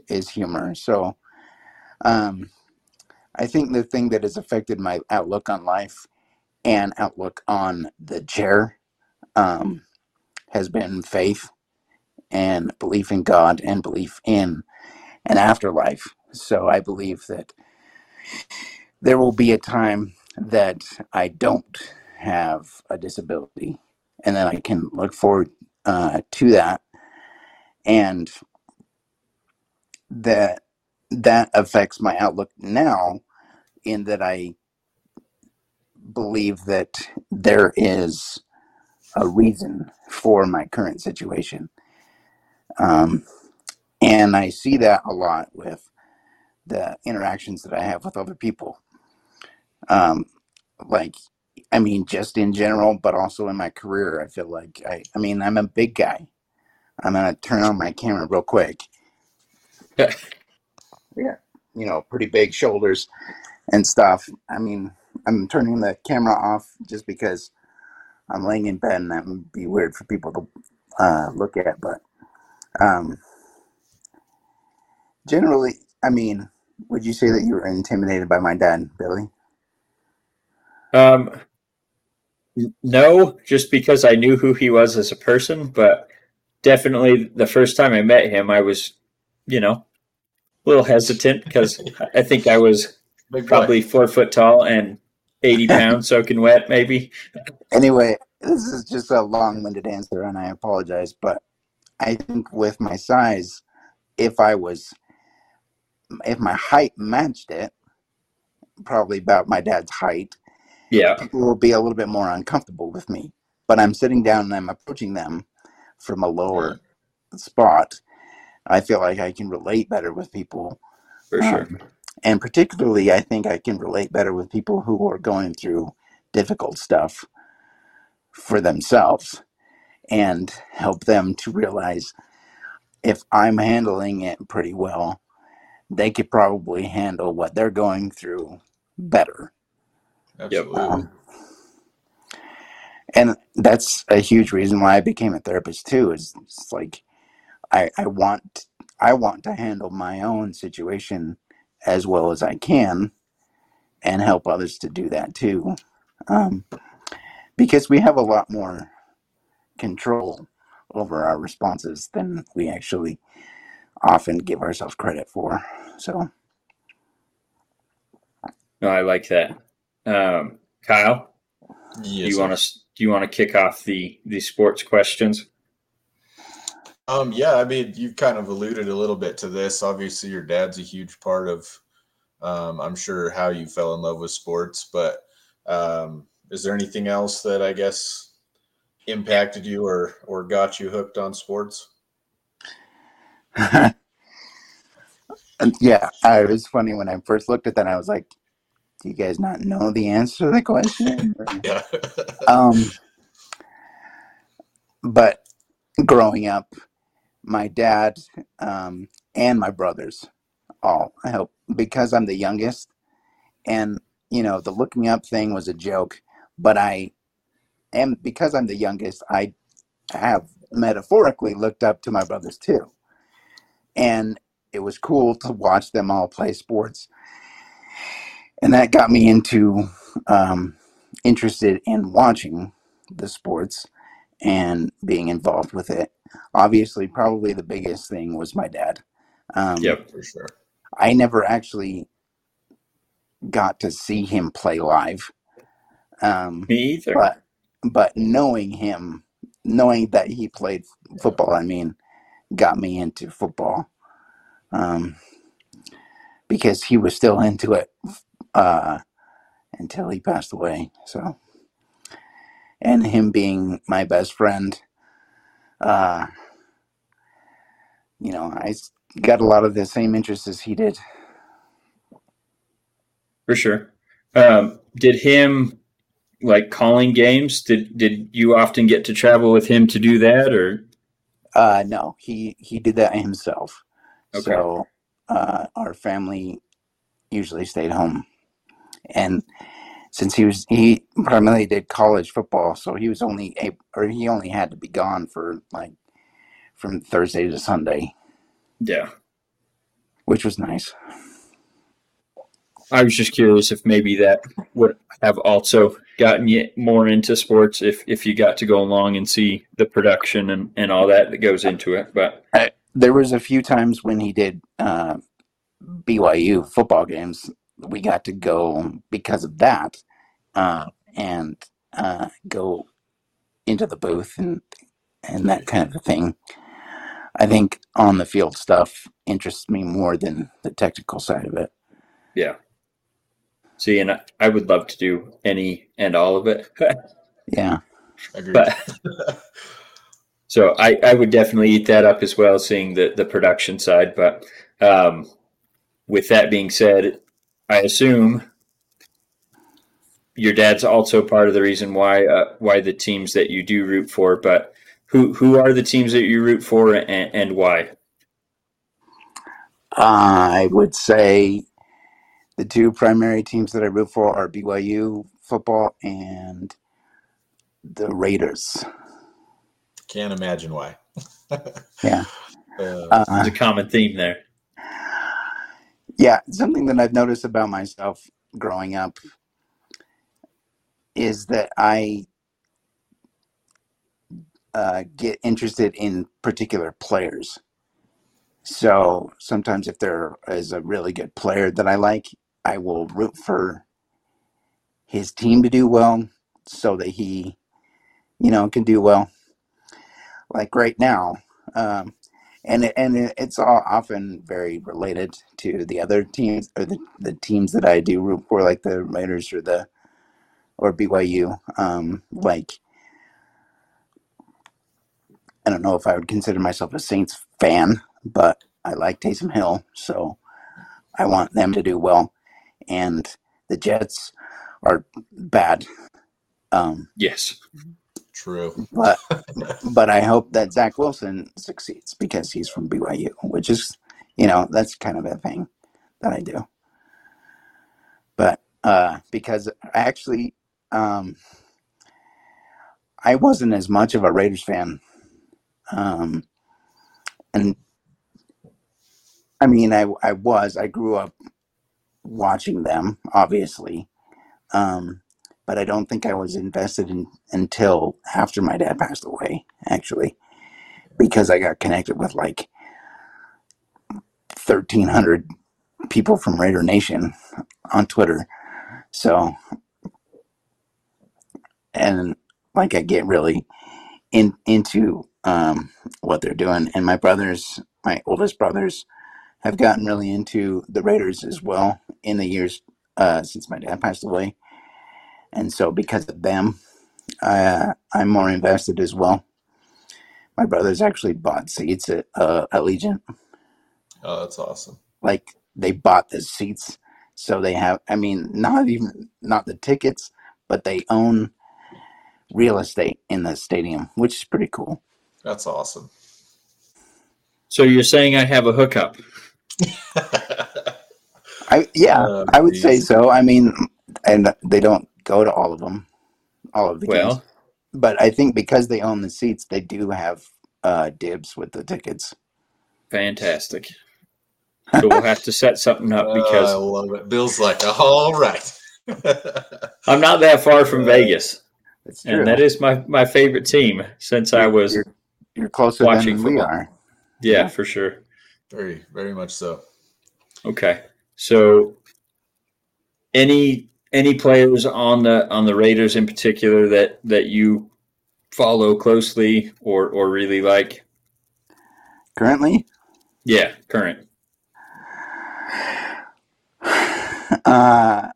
is humor. So, um, I think the thing that has affected my outlook on life and outlook on the chair um, has been faith and belief in God and belief in an afterlife. So I believe that there will be a time that I don't have a disability, and then I can look forward uh, to that, and that that affects my outlook now, in that I believe that there is a reason for my current situation. Um, and I see that a lot with the interactions that I have with other people. Um, like, I mean, just in general, but also in my career, I feel like I, I mean, I'm a big guy. I'm gonna turn on my camera real quick. Yeah. <laughs> Yeah, you know, pretty big shoulders and stuff. I mean, I'm turning the camera off just because I'm laying in bed and that would be weird for people to uh, look at. But um, generally, I mean, would you say that you were intimidated by my dad, Billy? Um, no, just because I knew who he was as a person, but definitely the first time I met him, I was, you know, a little hesitant because I think I was Big boy. probably four foot tall and 80 <laughs> pounds soaking wet, maybe. Anyway, this is just a long-winded answer, and I apologize, but I think with my size, if I was, if my height matched it, probably about my dad's height, Yeah, people will be a little bit more uncomfortable with me. But I'm sitting down and I'm approaching them from a lower spot. I feel like I can relate better with people. for sure. Um, and particularly, I think I can relate better with people who are going through difficult stuff for themselves and help them to realize if I'm handling it pretty well, they could probably handle what they're going through better. Absolutely. Um, and that's a huge reason why I became a therapist too. Is it's like I, I want I want to handle my own situation as well as I can, and help others to do that too, um, because we have a lot more control over our responses than we actually often give ourselves credit for. So No, I like that. Um, Kyle, Yes. do you sir. want to do you want to kick off the the sports questions? Um, yeah, I mean, you've kind of alluded a little bit to this. Obviously, your dad's a huge part of, um, I'm sure, how you fell in love with sports. But um, is there anything else that I guess impacted you or or got you hooked on sports? <laughs> Yeah, I, it was funny when I first looked at that. I was like, "Do you guys not know the answer to the question?" Yeah. <laughs> um, but growing up, my dad um, and my brothers all. I hope because I'm the youngest, and you know the looking up thing was a joke, but I am because I'm the youngest. I have metaphorically looked up to my brothers too, and it was cool to watch them all play sports, and that got me into um, interested in watching the sports and being involved with it. Obviously, probably the biggest thing was my dad. Um, Yep. For sure. I never actually got to see him play live, um, Me either. but but knowing him, knowing that he played football, I mean, got me into football um, because he was still into it uh, until he passed away. So, and him being my best friend, uh, you know, I s- got a lot of the same interests as he did. For sure. Um, did him like calling games? Did did you often get to travel with him to do that, or Uh, no, he he did that himself. Okay. So uh, our family usually stayed home, and since he was he primarily did college football, so he was only a or he only had to be gone for like from Thursday to Sunday, yeah? which was nice. I was just curious if maybe that would have also gotten you more into sports if if you got to go along and see the production and and all that that goes into it. But There was a few times when he did uh, BYU football games. We got to go because of that, uh, and uh, go into the booth and and that kind of a thing. I think on the field stuff interests me more than the technical side of it. yeah. See, and I, I would love to do any and all of it, <laughs> Yeah, Agreed. but <laughs> So I, I would definitely eat that up as well, seeing the, the production side. But um, with that being said, I assume your dad's also part of the reason why uh, why the teams that you do root for. But who who are the teams that you root for and, and why? I would say the two primary teams that I root for are BYU football and the Raiders. Can't imagine why. <laughs> Yeah. Uh, Uh, There's a common theme there. yeah, something that I've noticed about myself growing up is that I uh, get interested in particular players. So sometimes, if there is a really good player that I like, I will root for his team to do well so that he, you know, can do well. Like right now, um, and and it's all often very related to the other teams or the, the teams that I do root for, like the Raiders or the or BYU. Um, like I don't know if I would consider myself a Saints fan, but I like Taysom Hill, so I want them to do well. And the Jets are bad, um, Yes. true. but <laughs> but I hope that Zach Wilson succeeds because he's from BYU, which is you know that's kind of a thing that I do. But uh, because I actually, um, I wasn't as much of a Raiders fan, um, and I mean I I was I grew up watching them obviously, um, but I don't think I was invested in until after my dad passed away, actually, because I got connected with like 1,300 people from Raider Nation on Twitter. So, and like I get really in into um, what they're doing, and my brothers, my oldest brothers, have gotten really into the Raiders as well in the years uh, since my dad passed away, and so because of them, uh, I'm more invested as well. My brothers actually bought seats at uh, Allegiant. Oh, that's awesome. Like they bought the seats, so they have. I mean, not even not the tickets, but they own real estate in the stadium, which is pretty cool. That's awesome. So you're saying I have a hookup? I yeah, Oh, I would say so. I mean, and they don't go to all of them, all of the games. But I think because they own the seats, they do have uh, dibs with the tickets. fantastic. So we'll have to set something up <laughs> Oh, I because love it. Bill's like, all right. <laughs> I'm not that far from Vegas, It's true. and that is my my favorite team since I was. You're, you're closer watching than we football. are. Yeah, for sure. very, very much so. Okay, so any any players on the on the Raiders in particular that that you follow closely or or really like? Currently, Yeah, current. <sighs> uh,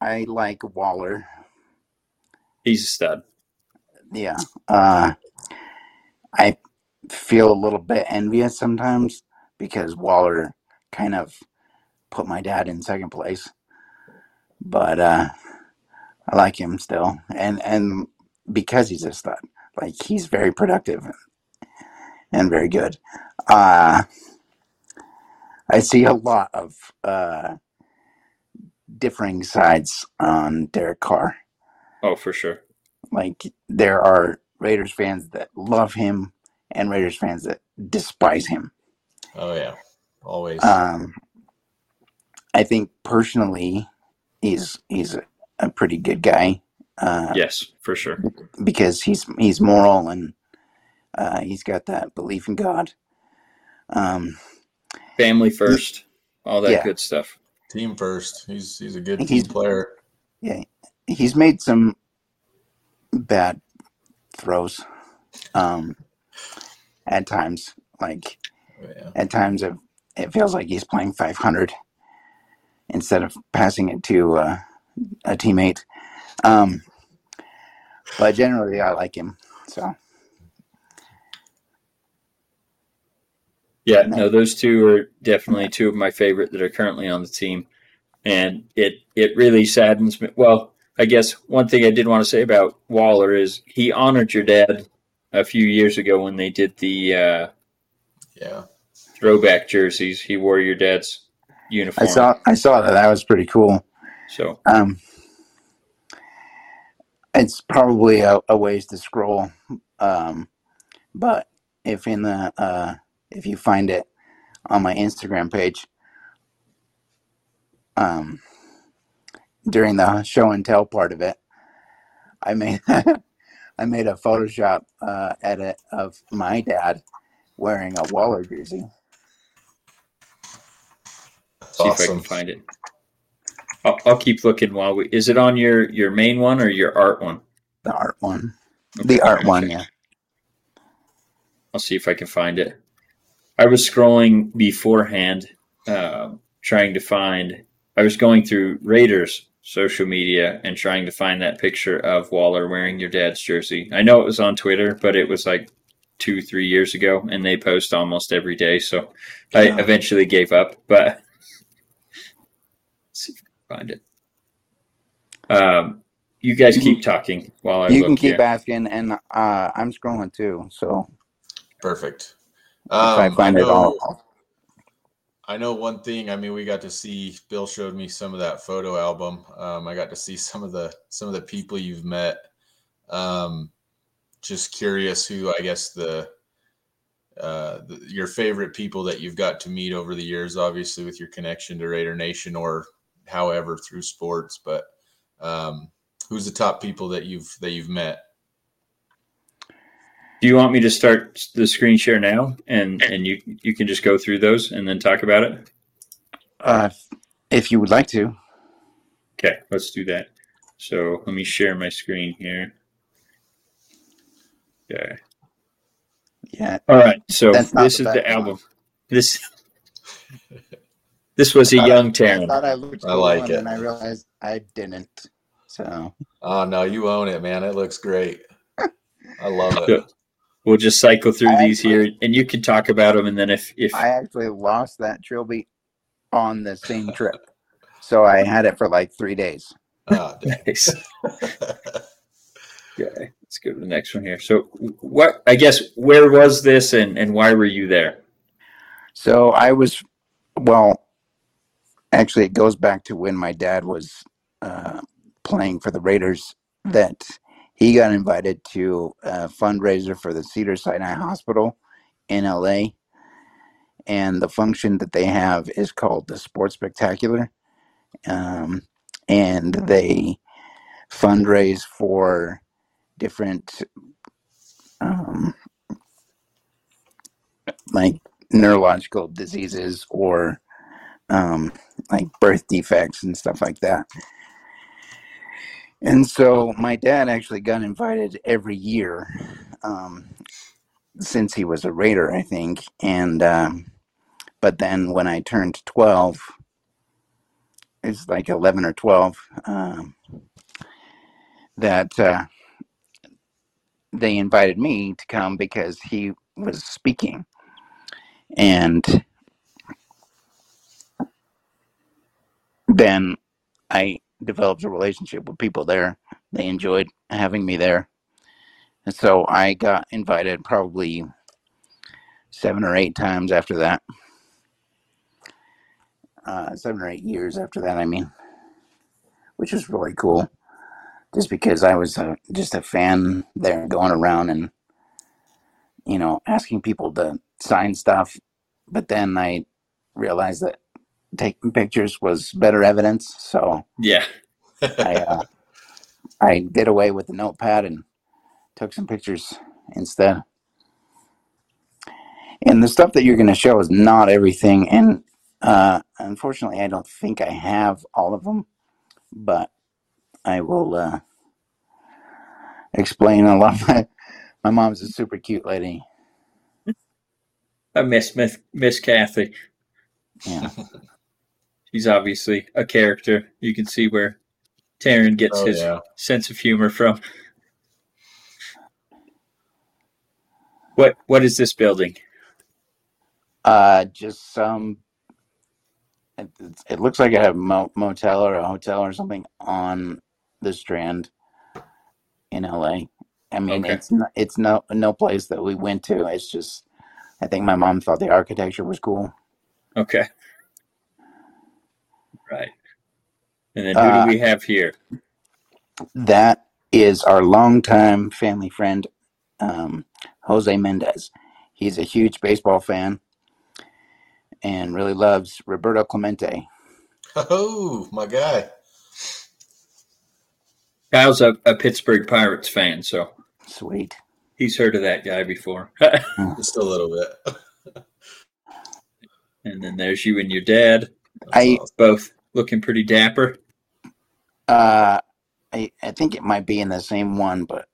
I like Waller. He's a stud. Yeah. Uh, I feel a little bit envious sometimes because Waller kind of put my dad in second place. But uh, I like him still. And and because he's a stud. Like he's very productive and very good. Uh I see a lot of uh differing sides on Derek Carr. Oh, for sure. Like there are Raiders fans that love him and Raiders fans that despise him. Oh yeah, always. Um, I think personally, he's he's a, a pretty good guy uh, Yes, for sure. because he's he's moral and uh, he's got that belief in God. Um, Family first, all that Yeah. good stuff. team first. He's he's a good He's- team player. yeah, he's made some bad throws um, at times. Like oh, yeah. at times, it, it feels like he's playing 500 instead of passing it to uh, a teammate. Um, but generally, I like him. So Yeah, no, those two are definitely two of my favorite that are currently on the team, and it it really saddens me. Well, I guess one thing I did want to say about Waller is he honored your dad a few years ago when they did the uh, Yeah. throwback jerseys. He wore your dad's uniform. I uniform. saw I saw that. That was pretty cool. So Um, it's probably a, a ways to scroll, um, but if in the uh, if you find it on my Instagram page, um, during the show and tell part of it, I made <laughs> I made a Photoshop uh, edit of my dad wearing a Waller jersey. That's see if I can find it. I'll, I'll keep looking while we. Is it on your your main one or your art one? The art one, the art one, yeah. I'll see if I can find it. I was scrolling beforehand, um, trying to find. I was going through Raiders social media and trying to find that picture of Waller wearing your dad's jersey. I know it was on Twitter, but it was like two, three years ago, and they post almost every day. So I eventually gave up. But let's <laughs> see if I can find it. Um, you guys keep talking while I you look can keep here. asking, and uh, I'm scrolling too. So Perfect. if I Um, find I it, I'll, know, I'll- I know one thing. I mean, we got to see. Bill showed me some of that photo album. Um, I got to see <laughs> some of the some of the people you've met. Um, just curious who I guess the, uh, the your favorite people that you've got to meet over the years. Obviously, with your connection to Raider Nation or however through sports, but um, who's the top people that you've that you've met? Do you want me to start the screen share now, and and you you can just go through those and then talk about it? uh, if you would like to. Okay, let's do that. So let me share my screen here. Okay. Yeah, All right. So this the is the background. album. This this was a young I Taryn. thought I looked I like it. then I realized I didn't. So Oh no, you own it, man. It looks great. <laughs> I love it. Good. We'll just cycle through I these here, and you can talk about them, and then if if I actually lost that trilby on the same trip. So I had it for like three days. <laughs> Damn. nice. <laughs> Okay, let's go to the next one here. So, what I guess where was this, and and why were you there? So I was, well, actually, it goes back to when my dad was uh, playing for the Raiders that he got invited to a fundraiser for the Cedar Sinai Hospital in LA. And the function that they have is called the Sports Spectacular. Um, and they fundraise for different, um, like neurological diseases or um, like birth defects and stuff like that. And so my dad actually got invited every year um, since he was a Raider, I think. And um, but then when I turned twelve, it's like eleven or twelve, um, that uh, they invited me to come because he was speaking, and then I developed a relationship with people there. They enjoyed having me there. And so I got invited probably seven or eight times after that. Uh, seven or eight years after that, I mean, which was really cool. Just because I was uh, just a fan there going around and, you know, asking people to sign stuff. But then I realized that taking pictures was better evidence. So Yeah, I uh, I did away with the notepad and took some pictures instead. And the stuff that you're going to show is not everything, and uh, unfortunately, I don't think I have all of them, but I will uh, explain a lot. Of <laughs> my, my mom's a super cute lady. I miss Miss Miss Kathy. Yeah, <laughs> She's obviously a character. You can see where Taryn gets Oh, his yeah. sense of humor from. What what is this building? Uh, just some. It, it's- it looks like a mo- motel or a hotel or something on the Strand in LA. I mean, Okay. it's no, it's no no place that we went to. It's just, I think my mom thought the architecture was cool. Okay. Right. And then who Uh, do we have here? That is our longtime family friend, um, Jose Mendez. He's a huge baseball fan and really loves Roberto Clemente. Oh, my guy. Kyle's a, a Pittsburgh Pirates fan, so Sweet. he's heard of that guy before. Just a little bit. <laughs> and then there's you and your dad, That's I- awesome. both looking pretty dapper. Uh, I, I think it might be in the same one, but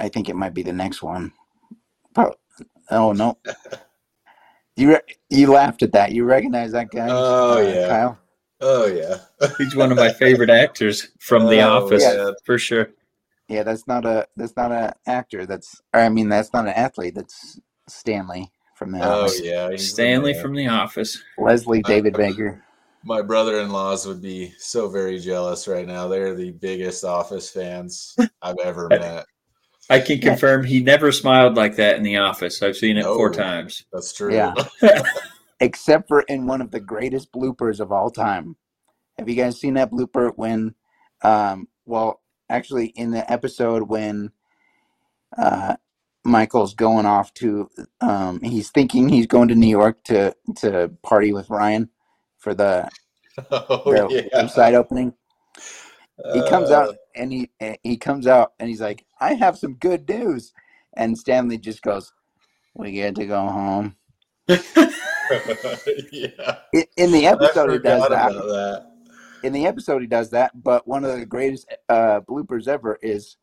I think it might be the next one. Pro- Oh no! <laughs> You re- you laughed at that. You recognize that guy? Oh, uh, yeah. Kyle. Oh, yeah. <laughs> He's one of my favorite actors from The Oh, Office, yeah. for sure. Yeah, that's not a that's not an actor. That's or I mean that's not an athlete. That's Stanley from the Oh, Office. yeah. he's Stanley man. from The Office. Leslie David Baker. My brother in laws would be so very jealous right now. They're the biggest Office fans I've ever <laughs> met. I can confirm he never smiled like that in The Office. I've seen it four times. That's true. Yeah. <laughs> Except for in one of the greatest bloopers of all time. Have you guys seen that blooper when um well actually in the episode when uh Michael's going off to um he's thinking he's going to New York to to party with Ryan for the, <laughs> oh, the yeah. website opening. he comes Uh, out and he eh, he comes out and he's like, "I have some good news," and Stanley just goes, "We get to go home." <laughs> yeah. In the episode, he does that. that. In the episode, he does that. But one of the greatest uh, bloopers ever is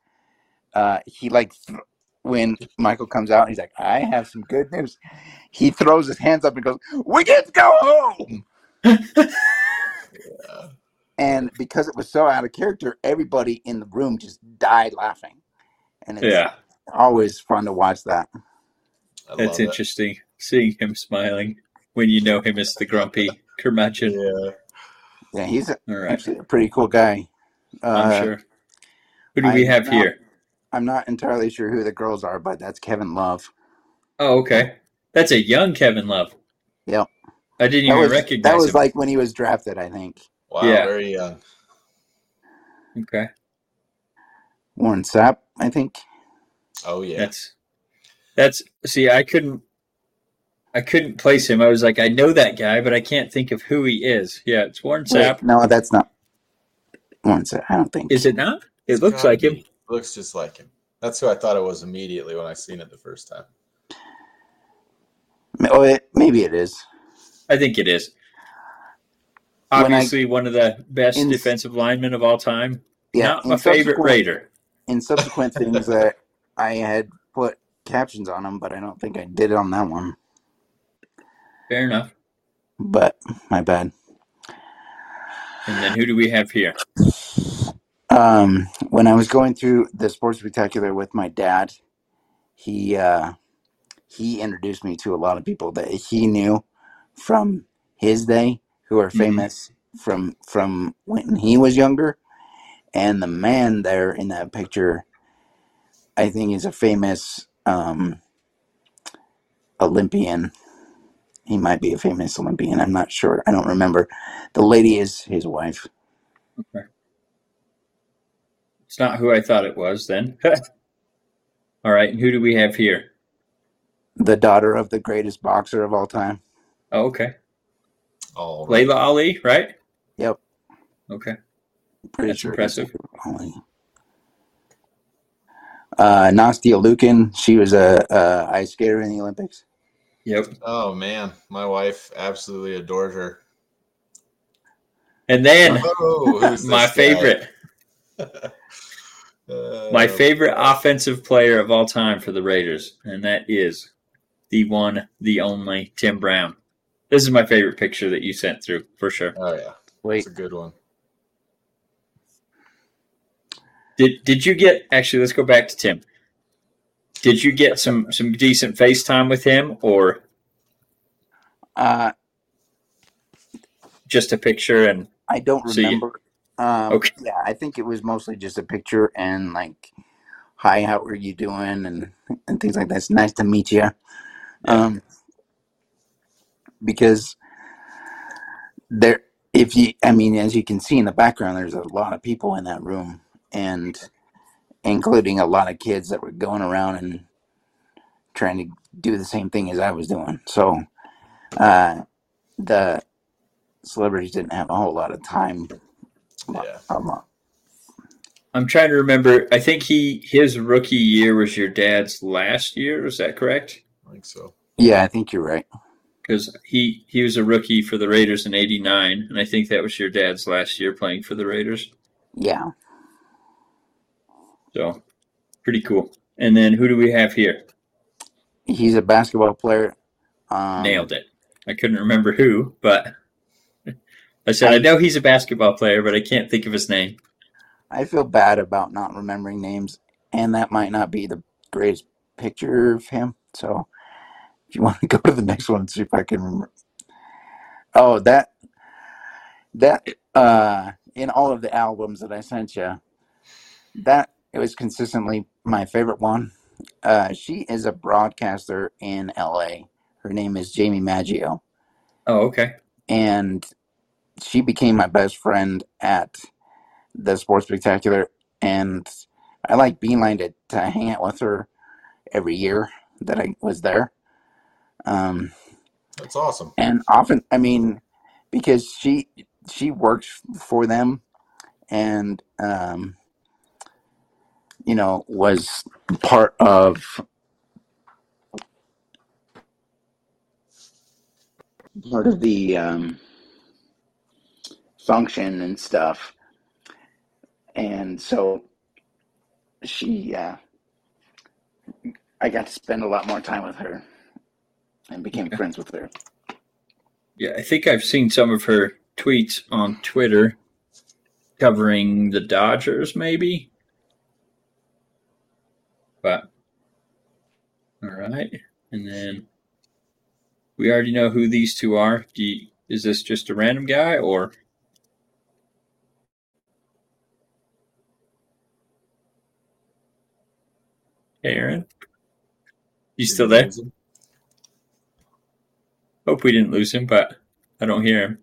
uh, he like th- when Michael comes out, he's like, "I have some good news." He throws his hands up and goes, "We get to go home!" <laughs> Yeah. And because it was so out of character, everybody in the room just died laughing. And it's Yeah, always fun to watch that. I that's love it. interesting. Seeing him smiling when you know him as the grumpy curmudgeon. Yeah. Yeah, he's a, All right, actually a pretty cool guy. Uh, I'm sure. Who do we I'm have not- here? I'm not entirely sure who the girls are, but that's Kevin Love. Oh, okay. That's a young Kevin Love. Yep. I didn't That even was, recognize that was him. like when he was drafted, I think. Wow. Yeah. Very young. okay, Warren Sapp, I think. Oh, yeah. that's that's. See, I couldn't, I couldn't place him. I was like, I know that guy, but I can't think of who he is. Yeah, it's Warren Wait, Sapp. no, that's not Warren Sapp. I don't think. Is it not? It It's looks gotta like him. Be. Looks just like him. That's who I thought it was immediately when I seen it the first time. Oh, it, maybe it is. I think it is. When I- Obviously, one of the best In- defensive linemen of all time. Yeah, Not my favorite Raider. In subsequent things that I had put captions on them, but I don't think I did it on that one. Fair enough. But my bad. And then who do we have here? Um, when I was going through the sports spectacular with my dad, he uh, he introduced me to a lot of people that he knew from his day who are Mhm. famous from from when he was younger. And the man there in that picture, I think, is a famous um, Olympian. He might be a famous Olympian. I'm not sure. I don't remember. The lady is his wife. It's not who I thought it was then. <laughs> all right, and who do we have here? the daughter of the greatest boxer of all time. Oh, okay. All right. Laila Ali, right? Yep, Okay. pretty That's sure. impressive. Only. Uh, Nastia Liukin, she was a, a ice skater in the Olympics. Yep. Oh man, my wife absolutely adored her. And then Oh, who's <laughs> my guy? favorite, <laughs> Uh, my favorite offensive player of all time for the Raiders, and that is the one, the only Tim Brown. This is my favorite picture that you sent through for sure. Oh yeah, Wait, it's a good one. Did did you get actually? Let's go back to Tim. Did you get some some decent FaceTime with him, or Uh, Just a picture and I don't So you- remember. Um, Okay. Yeah, I think it was mostly just a picture and like, "Hi, how are you doing?" and and things like that. It's nice to meet you. Um, because there, if you, I mean, as you can see in the background, there's a lot of people in that room, and including a lot of kids that were going around and trying to do the same thing as I was doing. So, uh, the celebrities didn't have a whole lot of time. Yeah. Um, I'm trying to remember. I think he his rookie year was your dad's last year. Was that correct? I think so. yeah, I think you're right. Because he he was a rookie for the Raiders in '89, and I think that was your dad's last year playing for the Raiders. Yeah. So pretty cool. And then who do we have here? He's a basketball player. Um, Nailed it. I couldn't remember who, but I said I know he's a basketball player, but I can't think of his name. I feel bad about not remembering names, and that might not be the greatest picture of him. So, if you <laughs> want to go to the next one and see if I can remember. Oh, that that uh, in all of the albums that I sent you, that it was consistently my favorite one. Uh, she is a broadcaster in LA. Her name is Jaime Maggio. Oh, okay. and she became my best friend at the sports spectacular and i like beeline to, to hang out with her every year that i was there um, That's awesome. and often i mean because she she works for them and um, you know was part of part of the um, function and stuff and so she uh, i got to spend a lot more time with her and became Okay. friends with her Yeah, I think I've seen some of her tweets on Twitter covering the Dodgers, maybe. But all right, and then we already know who these two are. Do you, is this just a random guy or? Aaron, you still there? Hope we didn't lose him, but I don't hear him.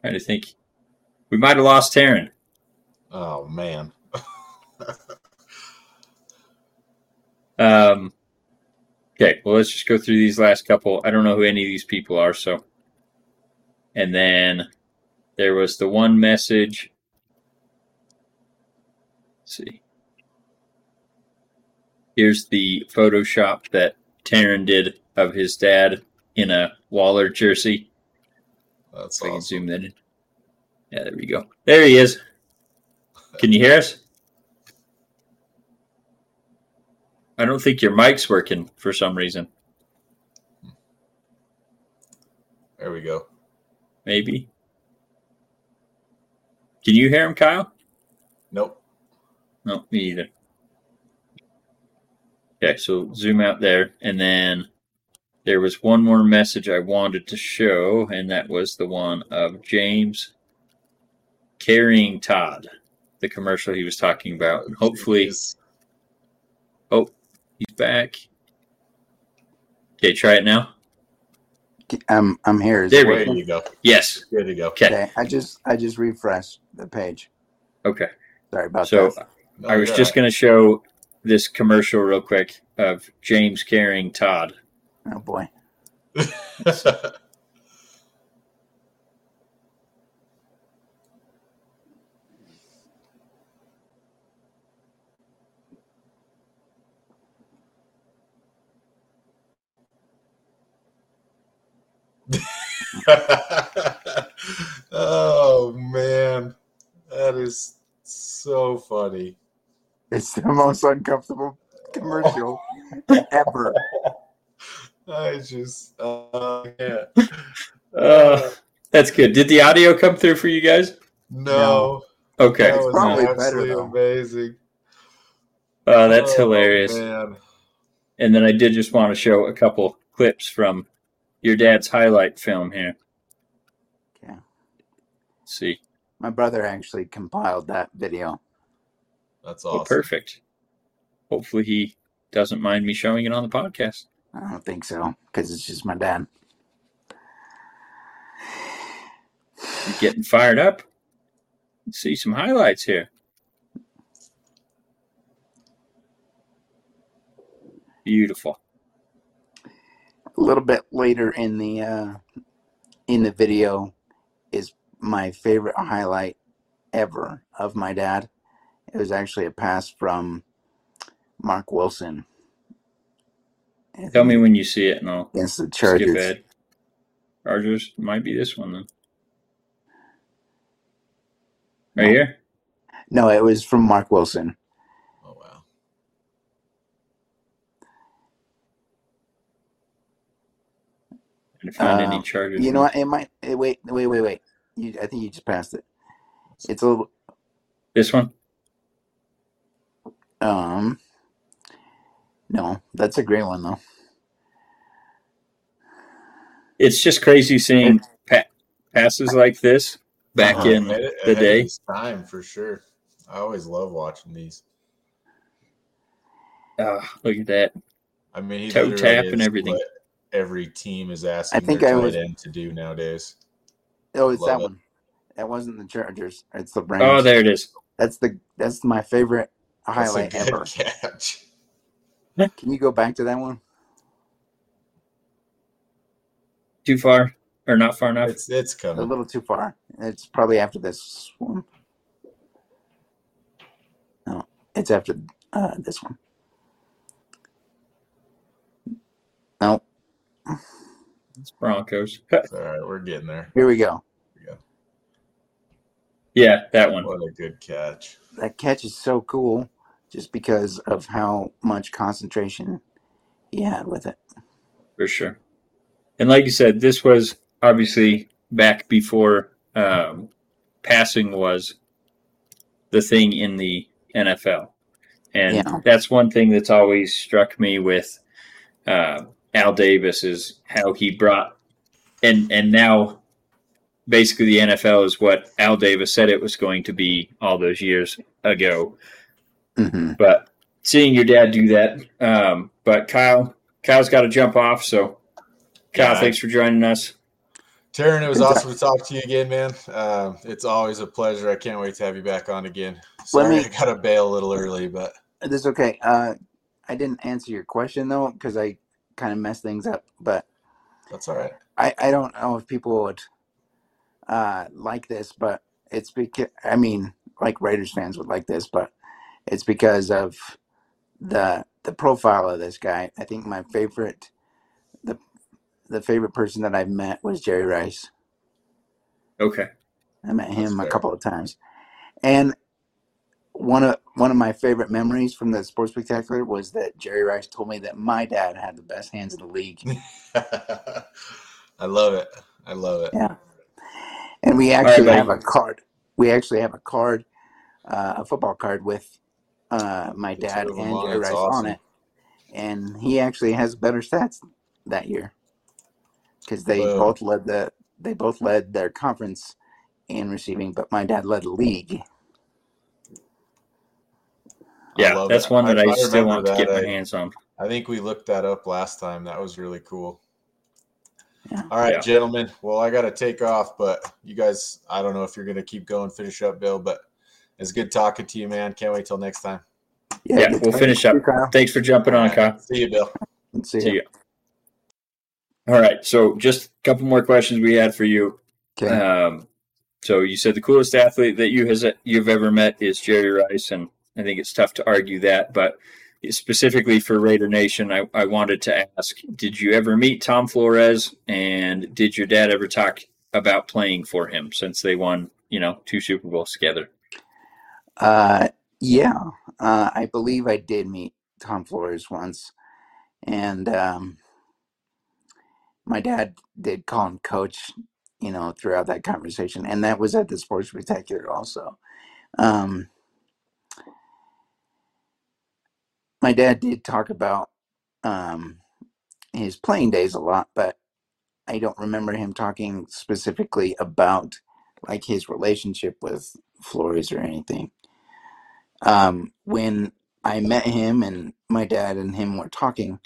Trying to think. We might have lost Taryn. Oh man. <laughs> Um, okay, well, let's just go through these last couple. I don't know who any of these people are, so. And then there was the one message. Let's see. Here's the Photoshop that Taryn did of his dad in a Waller jersey. That's If I can zoom that in. Yeah, there we go. There he is. Can you hear us? I don't think your mic's working for some reason. There we go. Maybe. Can you hear him, Kyle? Nope. No, me either. Okay, so zoom out there, and then there was one more message I wanted to show, and that was the one of James carrying Todd, the commercial he was talking about. And hopefully, Oh, he's back. Okay, try it now. i'm, I'm here Is There There you go. Yes. Good to go. Okay. okay i just i just refreshed the page Okay. sorry about So that No, I was just going to show this commercial real quick of James carrying Todd. oh boy <laughs> oh man, that is so funny. It's the most uncomfortable commercial ever <laughs> I just, uh, yeah. Uh, that's good. Did the audio come through for you guys? no, Okay. that It's was probably better, though. amazing. Uh, that's Oh, hilarious. Man. And then I did just want to show a couple clips from your dad's highlight film here. Okay. Let's see. My brother actually compiled that video. That's awesome. perfect. Hopefully he doesn't mind me showing it on the podcast. I don't think so because it's just my dad. You're getting fired up. Let's see some highlights here. Beautiful. A little bit later in the uh, in the video is my favorite highlight ever of my dad. It was actually a pass from Marc Wilson. Tell me when you see it, and I'll against the skip Chargers. ahead. Chargers might be this one then. Right No. here. No, it was from Marc Wilson. Oh wow. Didn't find any Um, Chargers. You know what? It might. eh, wait, wait, wait, wait. You, I think you just passed it. It's a little. This one. Um. No, that's a great one though. It's just crazy seeing pa- passes like this back Uh-huh. in Ahead- the ahead of day. his time for sure. I always love watching these. Ah, look at that. I mean, he Toe tap and everything. what every team is asking I think their I tight was- end to do nowadays. Oh, it's Love that it. one. That wasn't the Chargers. It's the Rams. Oh, there it is. That's the. That's my favorite That's a highlight good ever. catch. Can you go back to that one? Too far or not far enough? It's it's coming. A little too far. It's probably after this one. No, it's after uh, this one. No, It's Broncos. It's all right, we're getting there. here we go. yeah, that one. What a good catch. That catch is so cool, just because of how much concentration he had with it. for sure. And like you said, this was obviously back before um, passing was the thing in the NFL, and Yeah. that's one thing that's always struck me with uh, Al Davis is how he brought and and now basically the NFL is what Al Davis said it was going to be all those years ago. Hmm But seeing your dad do that, um, but Kyle, Kyle's got to jump off. So, Kyle, Yeah. thanks for joining us. Taryn, it was Good awesome to talk to you again, man. Um, it's always a pleasure. I can't wait to have you back on again. Let Sorry, me- I got to bail a little early, but That's okay. Uh, I didn't answer your question though, because I kind of messed things up. But that's all right. I, I don't know if people would uh, like this, but it's because I mean, like Raiders fans would like this, but it's because of the the profile of this guy. I think my favorite the the favorite person that I've met was Jerry Rice. Okay. I met him a fair. couple of times, and one of one of my favorite memories from the Sports Spectacular was that Jerry Rice told me that my dad had the best hands in the league. <laughs> I love it. I love it. Yeah. And we right, actually buddy. have a card. We actually have a card, uh, a football card with uh, my The dad and Jerry Rice awesome. on it. And he actually has better stats that year because they Whoa. both led the they both led their conference in receiving, but my dad led the league. Yeah, that's it. one that I, I still want remember to get my I- hands on. I think we looked that up last time. That was really cool. Yeah. All right, Yeah. gentlemen. Well, I got to take off, but you guys, I don't know if you're going to keep going, finish up, Bill, but it's good talking to you, man. Can't wait till next time. Yeah, good we'll finish to you, up. Thanks for jumping on, All right. Kyle. See you, Bill. Let's see. See you. All right. So, just a couple more questions we had for you. Okay. Um, so you said the coolest athlete that you has you've ever met is Jerry Rice, and I think it's tough to argue that. But specifically for Raider Nation, I, I wanted to ask: Did you ever meet Tom Flores, and did your dad ever talk about playing for him since they won, you know, two Super Bowls together? Uh, yeah, uh, I believe I did meet Tom Flores once, and um, my dad did call him coach, you know, throughout that conversation, and that was at the Sports Spectacular also. Um, my dad did talk about um, his playing days a lot, but I don't remember him talking specifically about like his relationship with Flores or anything. Um, when I met him and my dad and him were talking,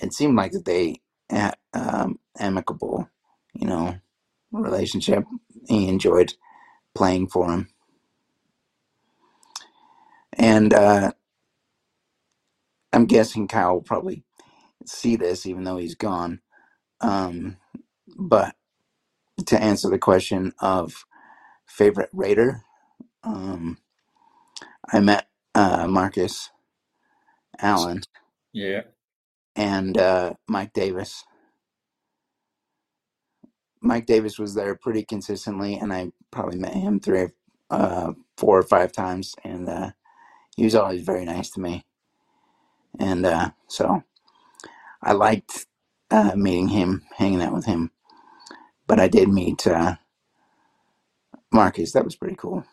it seemed like that they had um, amicable, you know, relationship. He enjoyed playing for him, and uh, I'm guessing Kyle will probably see this, even though he's gone. Um, but to answer the question of favorite Raider, um, I met uh, Marcus Allen Yeah. and uh, Mike Davis. Mike Davis was there pretty consistently, and I probably met him three, uh, four or five times, and uh, he was always very nice to me. And uh, so I liked uh, meeting him, hanging out with him. But I did meet uh, Marcus. That was pretty cool.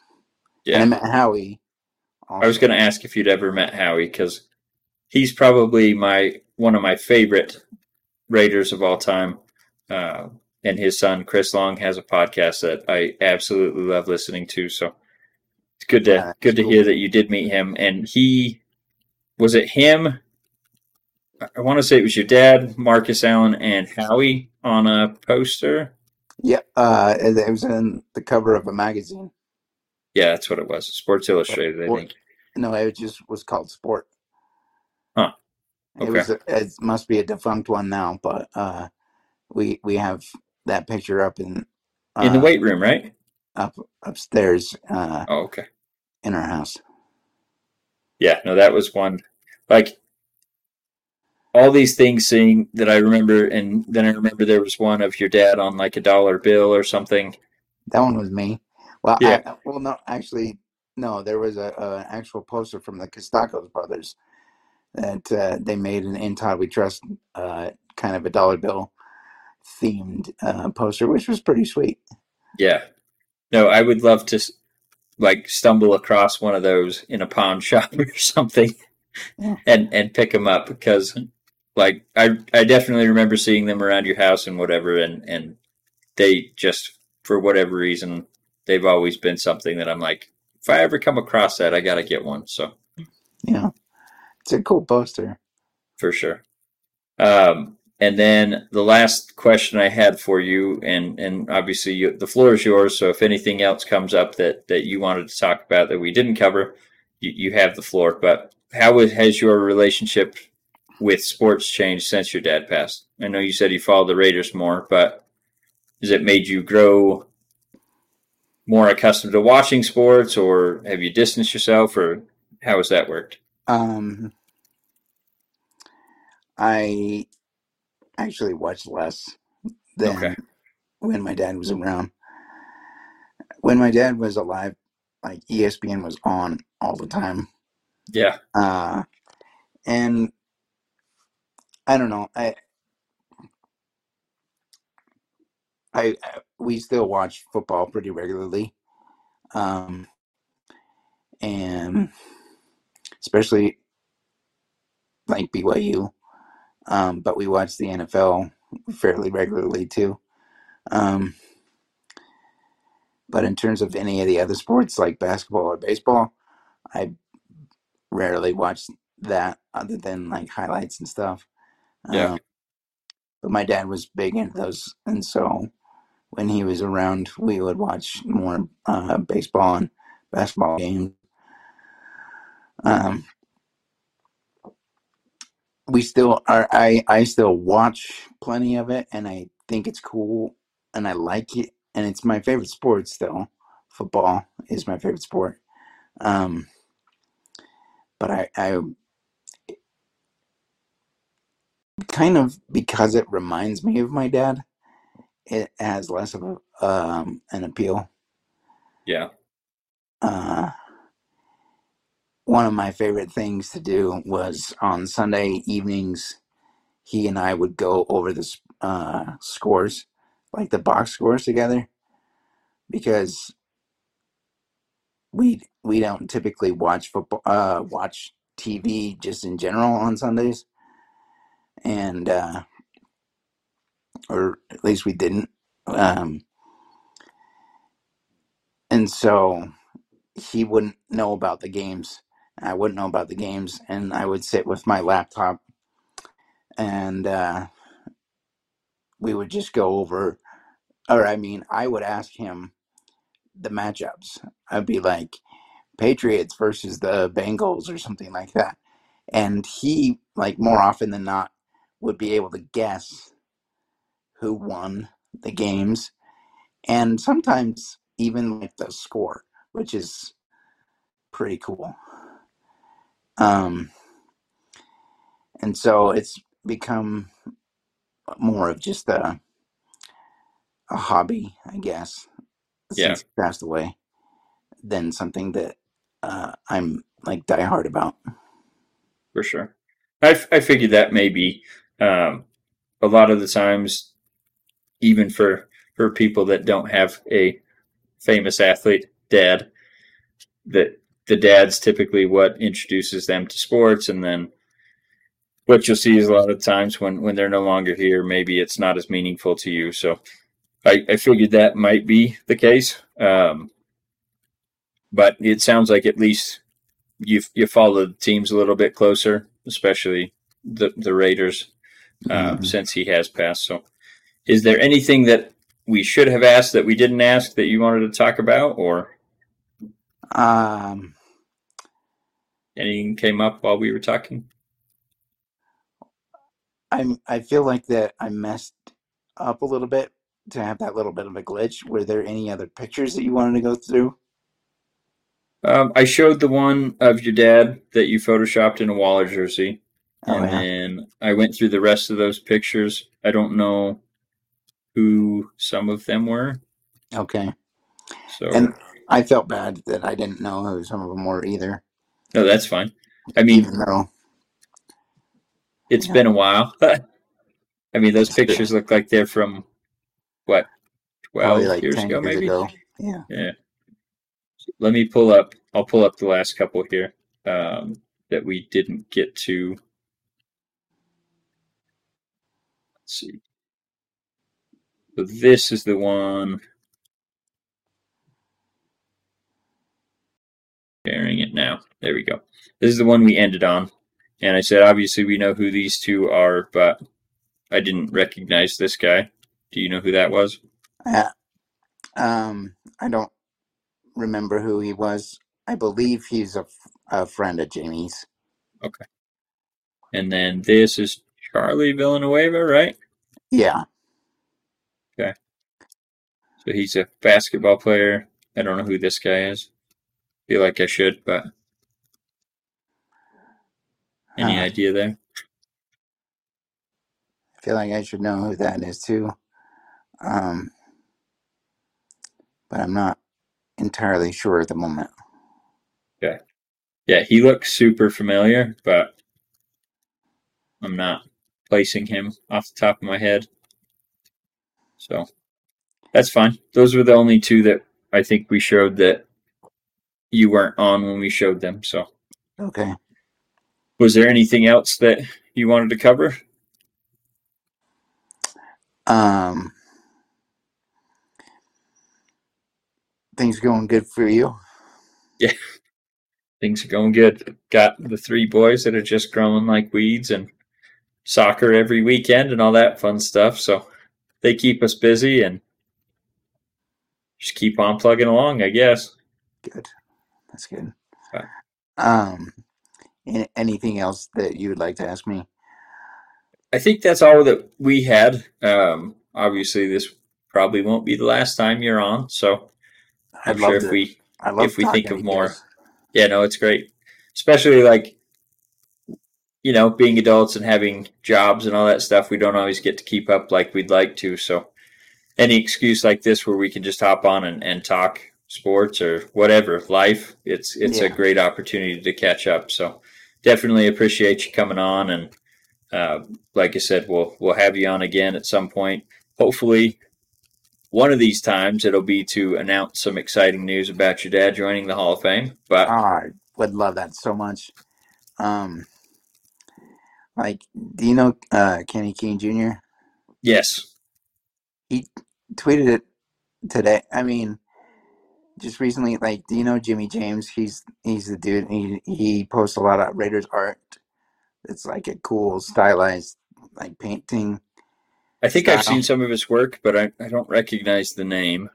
And I Yeah. met Howie. I was going to ask if you'd ever met Howie because he's probably my one of my favorite Raiders of all time. Uh, and his son Chris Long has a podcast that I absolutely love listening to. So it's good to Yeah, good to cool. hear that you did meet him. And he was it him? I- want to say it was your dad, Marcus Allen, and Howie on a poster. Yeah, uh, it was in the cover of a magazine. Yeah, that's what it was. Sports Illustrated, I Sport. think. No, it just was called Sport. Huh. It Okay. was. It must be a defunct one now, but uh, we we have that picture up in In the uh, weight room, right? up upstairs uh, Oh, okay. in our house. Yeah, no, that was one. Like all these things seeing that I remember, and then I remember there was one of your dad on like a dollar bill or something. That one was me. Well, Yeah. I, well, no, actually, no. There was a, a actual poster from the Costacos brothers that uh, they made an "In Todd We Trust" uh, kind of a dollar bill themed uh, poster, which was pretty sweet. Yeah, no, I would love to like stumble across one of those in a pawn <laughs> shop or something, Yeah. and and pick them up because like I I definitely remember seeing them around your house and whatever, and and they just for whatever reason they've always been something that I'm like if I ever come across that I got to get one. So. Yeah, it's a cool poster. for sure. Um, and then the last question I had for you, and and obviously you, the floor is yours. So if anything else comes up that that you wanted to talk about that we didn't cover, you, you have the floor. But how has your relationship with sports changed since your dad passed? I know you said you followed the Raiders more, but has it made you grow more accustomed to watching sports, or have you distanced yourself, or how has that worked? Um, I actually watched less than Okay. when my dad was around. When my dad was alive, like ESPN was on all the time. Yeah, Uh, and I don't know. I, I we still watch football pretty regularly. Um, and especially like BYU. Um, but we watch the NFL fairly regularly too. Um, but in terms of any of the other sports like basketball or baseball, I rarely watch that other than like highlights and stuff. Yeah. Um, but my dad was big into those, and so when he was around, we would watch more uh, baseball and basketball games. Um, we still are. I I still watch plenty of it, and I think it's cool, and I like it, and it's my favorite sport still. Football is my favorite sport. Um, but I, I kind of because it reminds me of my dad, it has less of a um an appeal. yeah, Uh, one of my favorite things to do was on Sunday evenings. He and I would go over the s- uh, scores, like the box scores together, because we we don't typically watch football, uh, watch TV just in general on Sundays. and uh, or at least we didn't. Um, and so he wouldn't know about the games. I wouldn't know about the games, and I would sit with my laptop, and uh, we would just go over. Or I mean, I would ask him the matchups. I'd be like, Patriots versus the Bengals or something like that, and he, like more often than not, would be able to guess who won the games, and sometimes even like the score, which is pretty cool. Um, and so it's become more of just a a hobby, I guess, Yeah. since he passed away, than something that uh, I'm like diehard about. for sure. I, f- I figured that maybe um, a lot of the times, even for for people that don't have a famous athlete dad, that the dad's typically what introduces them to sports, and then what you'll see is a lot of times when when they're no longer here, maybe it's not as meaningful to you. So I, I figured that might be the case. Um, but it sounds like at least you you follow the teams a little bit closer, especially the the Raiders, uh, Mhm. since he has passed. So, is there anything that we should have asked that we didn't ask that you wanted to talk about, or Um, anything came up while we were talking? I'm I feel like that I messed up a little bit to have that little bit of a glitch. Were there any other pictures that you wanted to go through? Um, I showed the one of your dad that you photoshopped in a Waller jersey, Oh, and yeah. then I went through the rest of those pictures. I don't know who some of them were, Okay. so And I felt bad that I didn't know who some of them were either. no, that's fine. I mean, Even though It's Yeah. been a while. <laughs> I mean, those pictures look like they're from what, twelve like years ago, years maybe. ago. Yeah. Yeah. Let me pull up. I'll pull up the last couple here um, that we didn't get to. Let's see. So this is the one. Sharing it now. There we go. This is the one we ended on. And I said, obviously, we know who these two are, but I didn't recognize this guy. Do you know who that was? Uh, um, I don't remember who he was. I believe he's a, f- a friend of Jamie's. Okay. And then this is Charlie Villanueva, right? Yeah. So he's a basketball player. I don't know who this guy is. Feel like I should, but any Huh. idea there? I feel like I should know who that is too. Um, but I'm not entirely sure at the moment. Okay. Yeah, he looks super familiar, but I'm not placing him off the top of my head. So that's fine. Those were the only two that I think we showed that you weren't on when we showed them. So Okay. was there anything else that you wanted to cover? Um, things going good for you? Yeah, things are going good. Got the three boys that are just growing like weeds and soccer every weekend and all that fun stuff. So they keep us busy and just keep on plugging along, I guess. Good. That's good. Okay. Um, anything else that you would like to ask me? I think that's all that we had. Um, obviously, this probably won't be the last time you're on. So I'm sure if to. we, if we think of more- guys. yeah, no, it's great. Especially like, you know, being adults and having jobs and all that stuff, we don't always get to keep up like we'd like to. So any excuse like this where we can just hop on and, and talk sports or whatever life, it's it's a great opportunity to catch up. So definitely appreciate you coming on and uh, like I said, we'll we'll have you on again at some point. Hopefully, one of these times it'll be to announce some exciting news about your dad joining the Hall of Fame. But I would love that so much. Um, Like, do you know uh, Kenny King Jr.? Yes. He tweeted it today. I mean, just recently. Like, do you know Jimmy James? He's he's the dude. He he posts a lot of Raiders art. It's like a cool stylized like painting. I think I've Style. seen some of his work, but I, I don't recognize the name.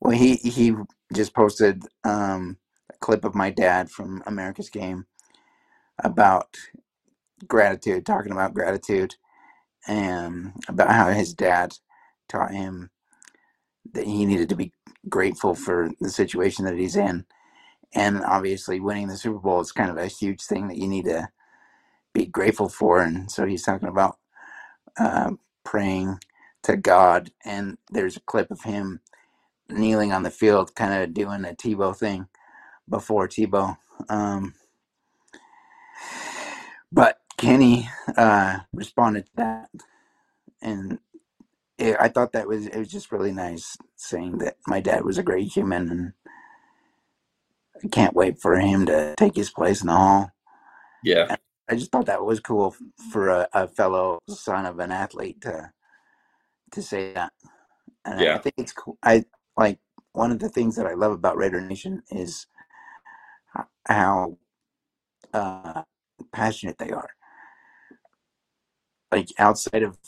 Well, he he just posted um, a clip of my dad from America's Game about gratitude, talking about gratitude, and about how his dad taught him that he needed to be grateful for the situation that he's in, and obviously winning the Super Bowl is kind of a huge thing that you need to be grateful for, and so he's talking about uh, praying to God, and there's a clip of him kneeling on the field, kind of doing a Tebow thing before Tebow. Um, but Kenny uh, responded to that, and it, I thought that was it was just really nice saying that my dad was a great human, and I can't wait for him to take his place in the hall. Yeah. I just thought that was cool for a, a fellow son of an athlete to to say that. And I Yeah. think it's cool. I like one of the things that I love about Raider Nation is h- how uh, passionate they are. Like outside of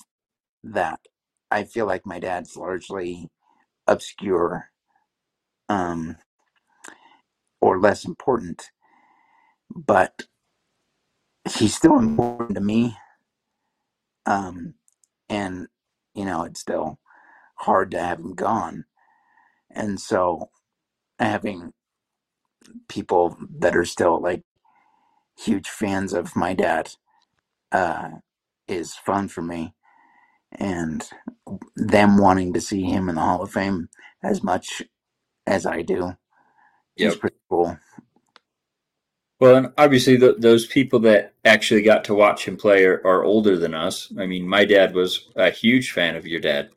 that, I feel like my dad's largely obscure um, or less important, but he's still important to me. Um, and you know, it's still hard to have him gone. And so having people that are still like huge fans of my dad uh, is fun for me. And them wanting to see him in the Hall of Fame as much as I do is Yep. pretty cool. Well, and obviously, th those people that actually got to watch him play are, are older than us. I mean, my dad was a huge fan of your dad.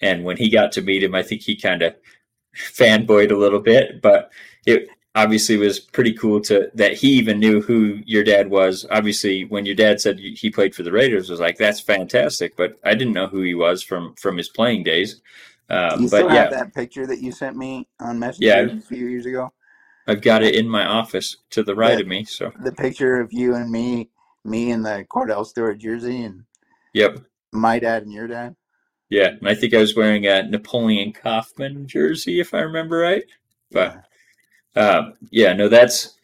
And when he got to meet him, I think he kind of <laughs> fanboyed a little bit, but it obviously was pretty cool to that he even knew who your dad was. Obviously, when your dad said he played for the Raiders, I was like, that's fantastic. But I didn't know who he was from from his playing days. Um, you but still yeah, have that picture that you sent me on Messenger Yeah. a few years ago? I've got it in my office to the right The of me. So, the picture of you and me, me in the Kordell Stewart jersey, and yep. my dad and your dad. Yeah, and I think I was wearing a Napoleon Kaufman jersey, if I remember right. But Yeah. Um, yeah, no, that's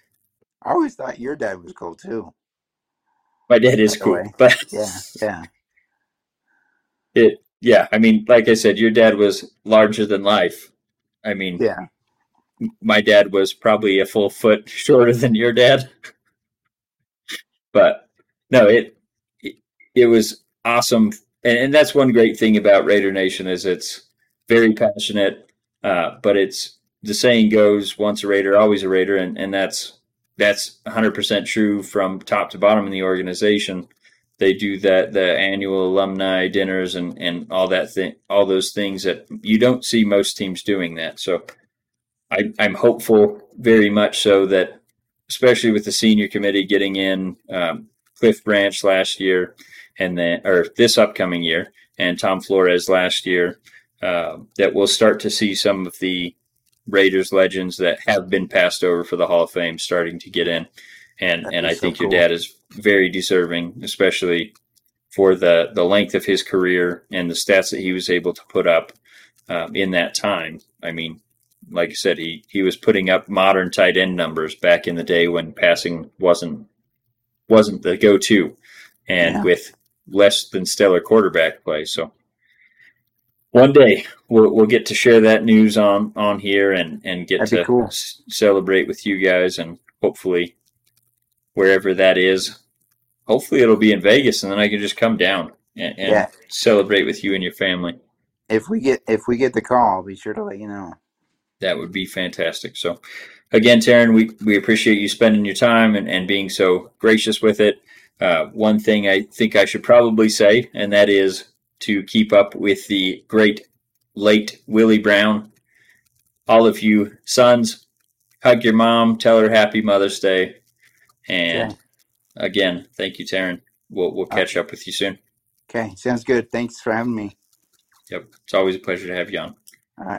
I always thought your dad was cool too. my dad is By the cool. way. But Yeah, yeah. it, yeah, I mean, like I said, your dad was larger than life. I mean, Yeah. my dad was probably a full foot <laughs> shorter than your dad. but no, it, it it was awesome, and, and that's one great thing about Raider Nation is it's very passionate, uh, but it's the saying goes, "Once a Raider, always a Raider," and and that's that's 100% true from top to bottom in the organization. They do that the annual alumni dinners and and all that thing, all those things that you don't see most teams doing that. So I, I'm hopeful very much so that, especially with the senior committee getting in um, Cliff Branch last year, and then or this upcoming year, and Tom Flores last year, uh, that we'll start to see some of the Raiders legends that have been passed over for the Hall of Fame starting to get in, and That'd and I so think your dad is very deserving, especially for the the length of his career and the stats that he was able to put up um, in that time. I mean, like I said, he he was putting up modern tight end numbers back in the day when passing wasn't wasn't the go to, and Yeah. with less than stellar quarterback play. So one day we'll we'll get to share that news on on here and and get That'd to cool. s- celebrate with you guys and hopefully wherever that is. Hopefully it'll be in Vegas and then I can just come down and, and Yeah. celebrate with you and your family. If we get if we get the call, I'll be sure to let you know. That would be fantastic. So, again, Taryn, we, we appreciate you spending your time and, and being so gracious with it. Uh, one thing I think I should probably say, and that is to keep up with the great late Willie Brown. All of you sons, hug your mom, tell her happy Mother's Day. And Okay. again, thank you, Taryn. we'll we'll catch up with you soon. Okay, sounds good. Thanks for having me. Yep, it's always a pleasure to have you on. All right.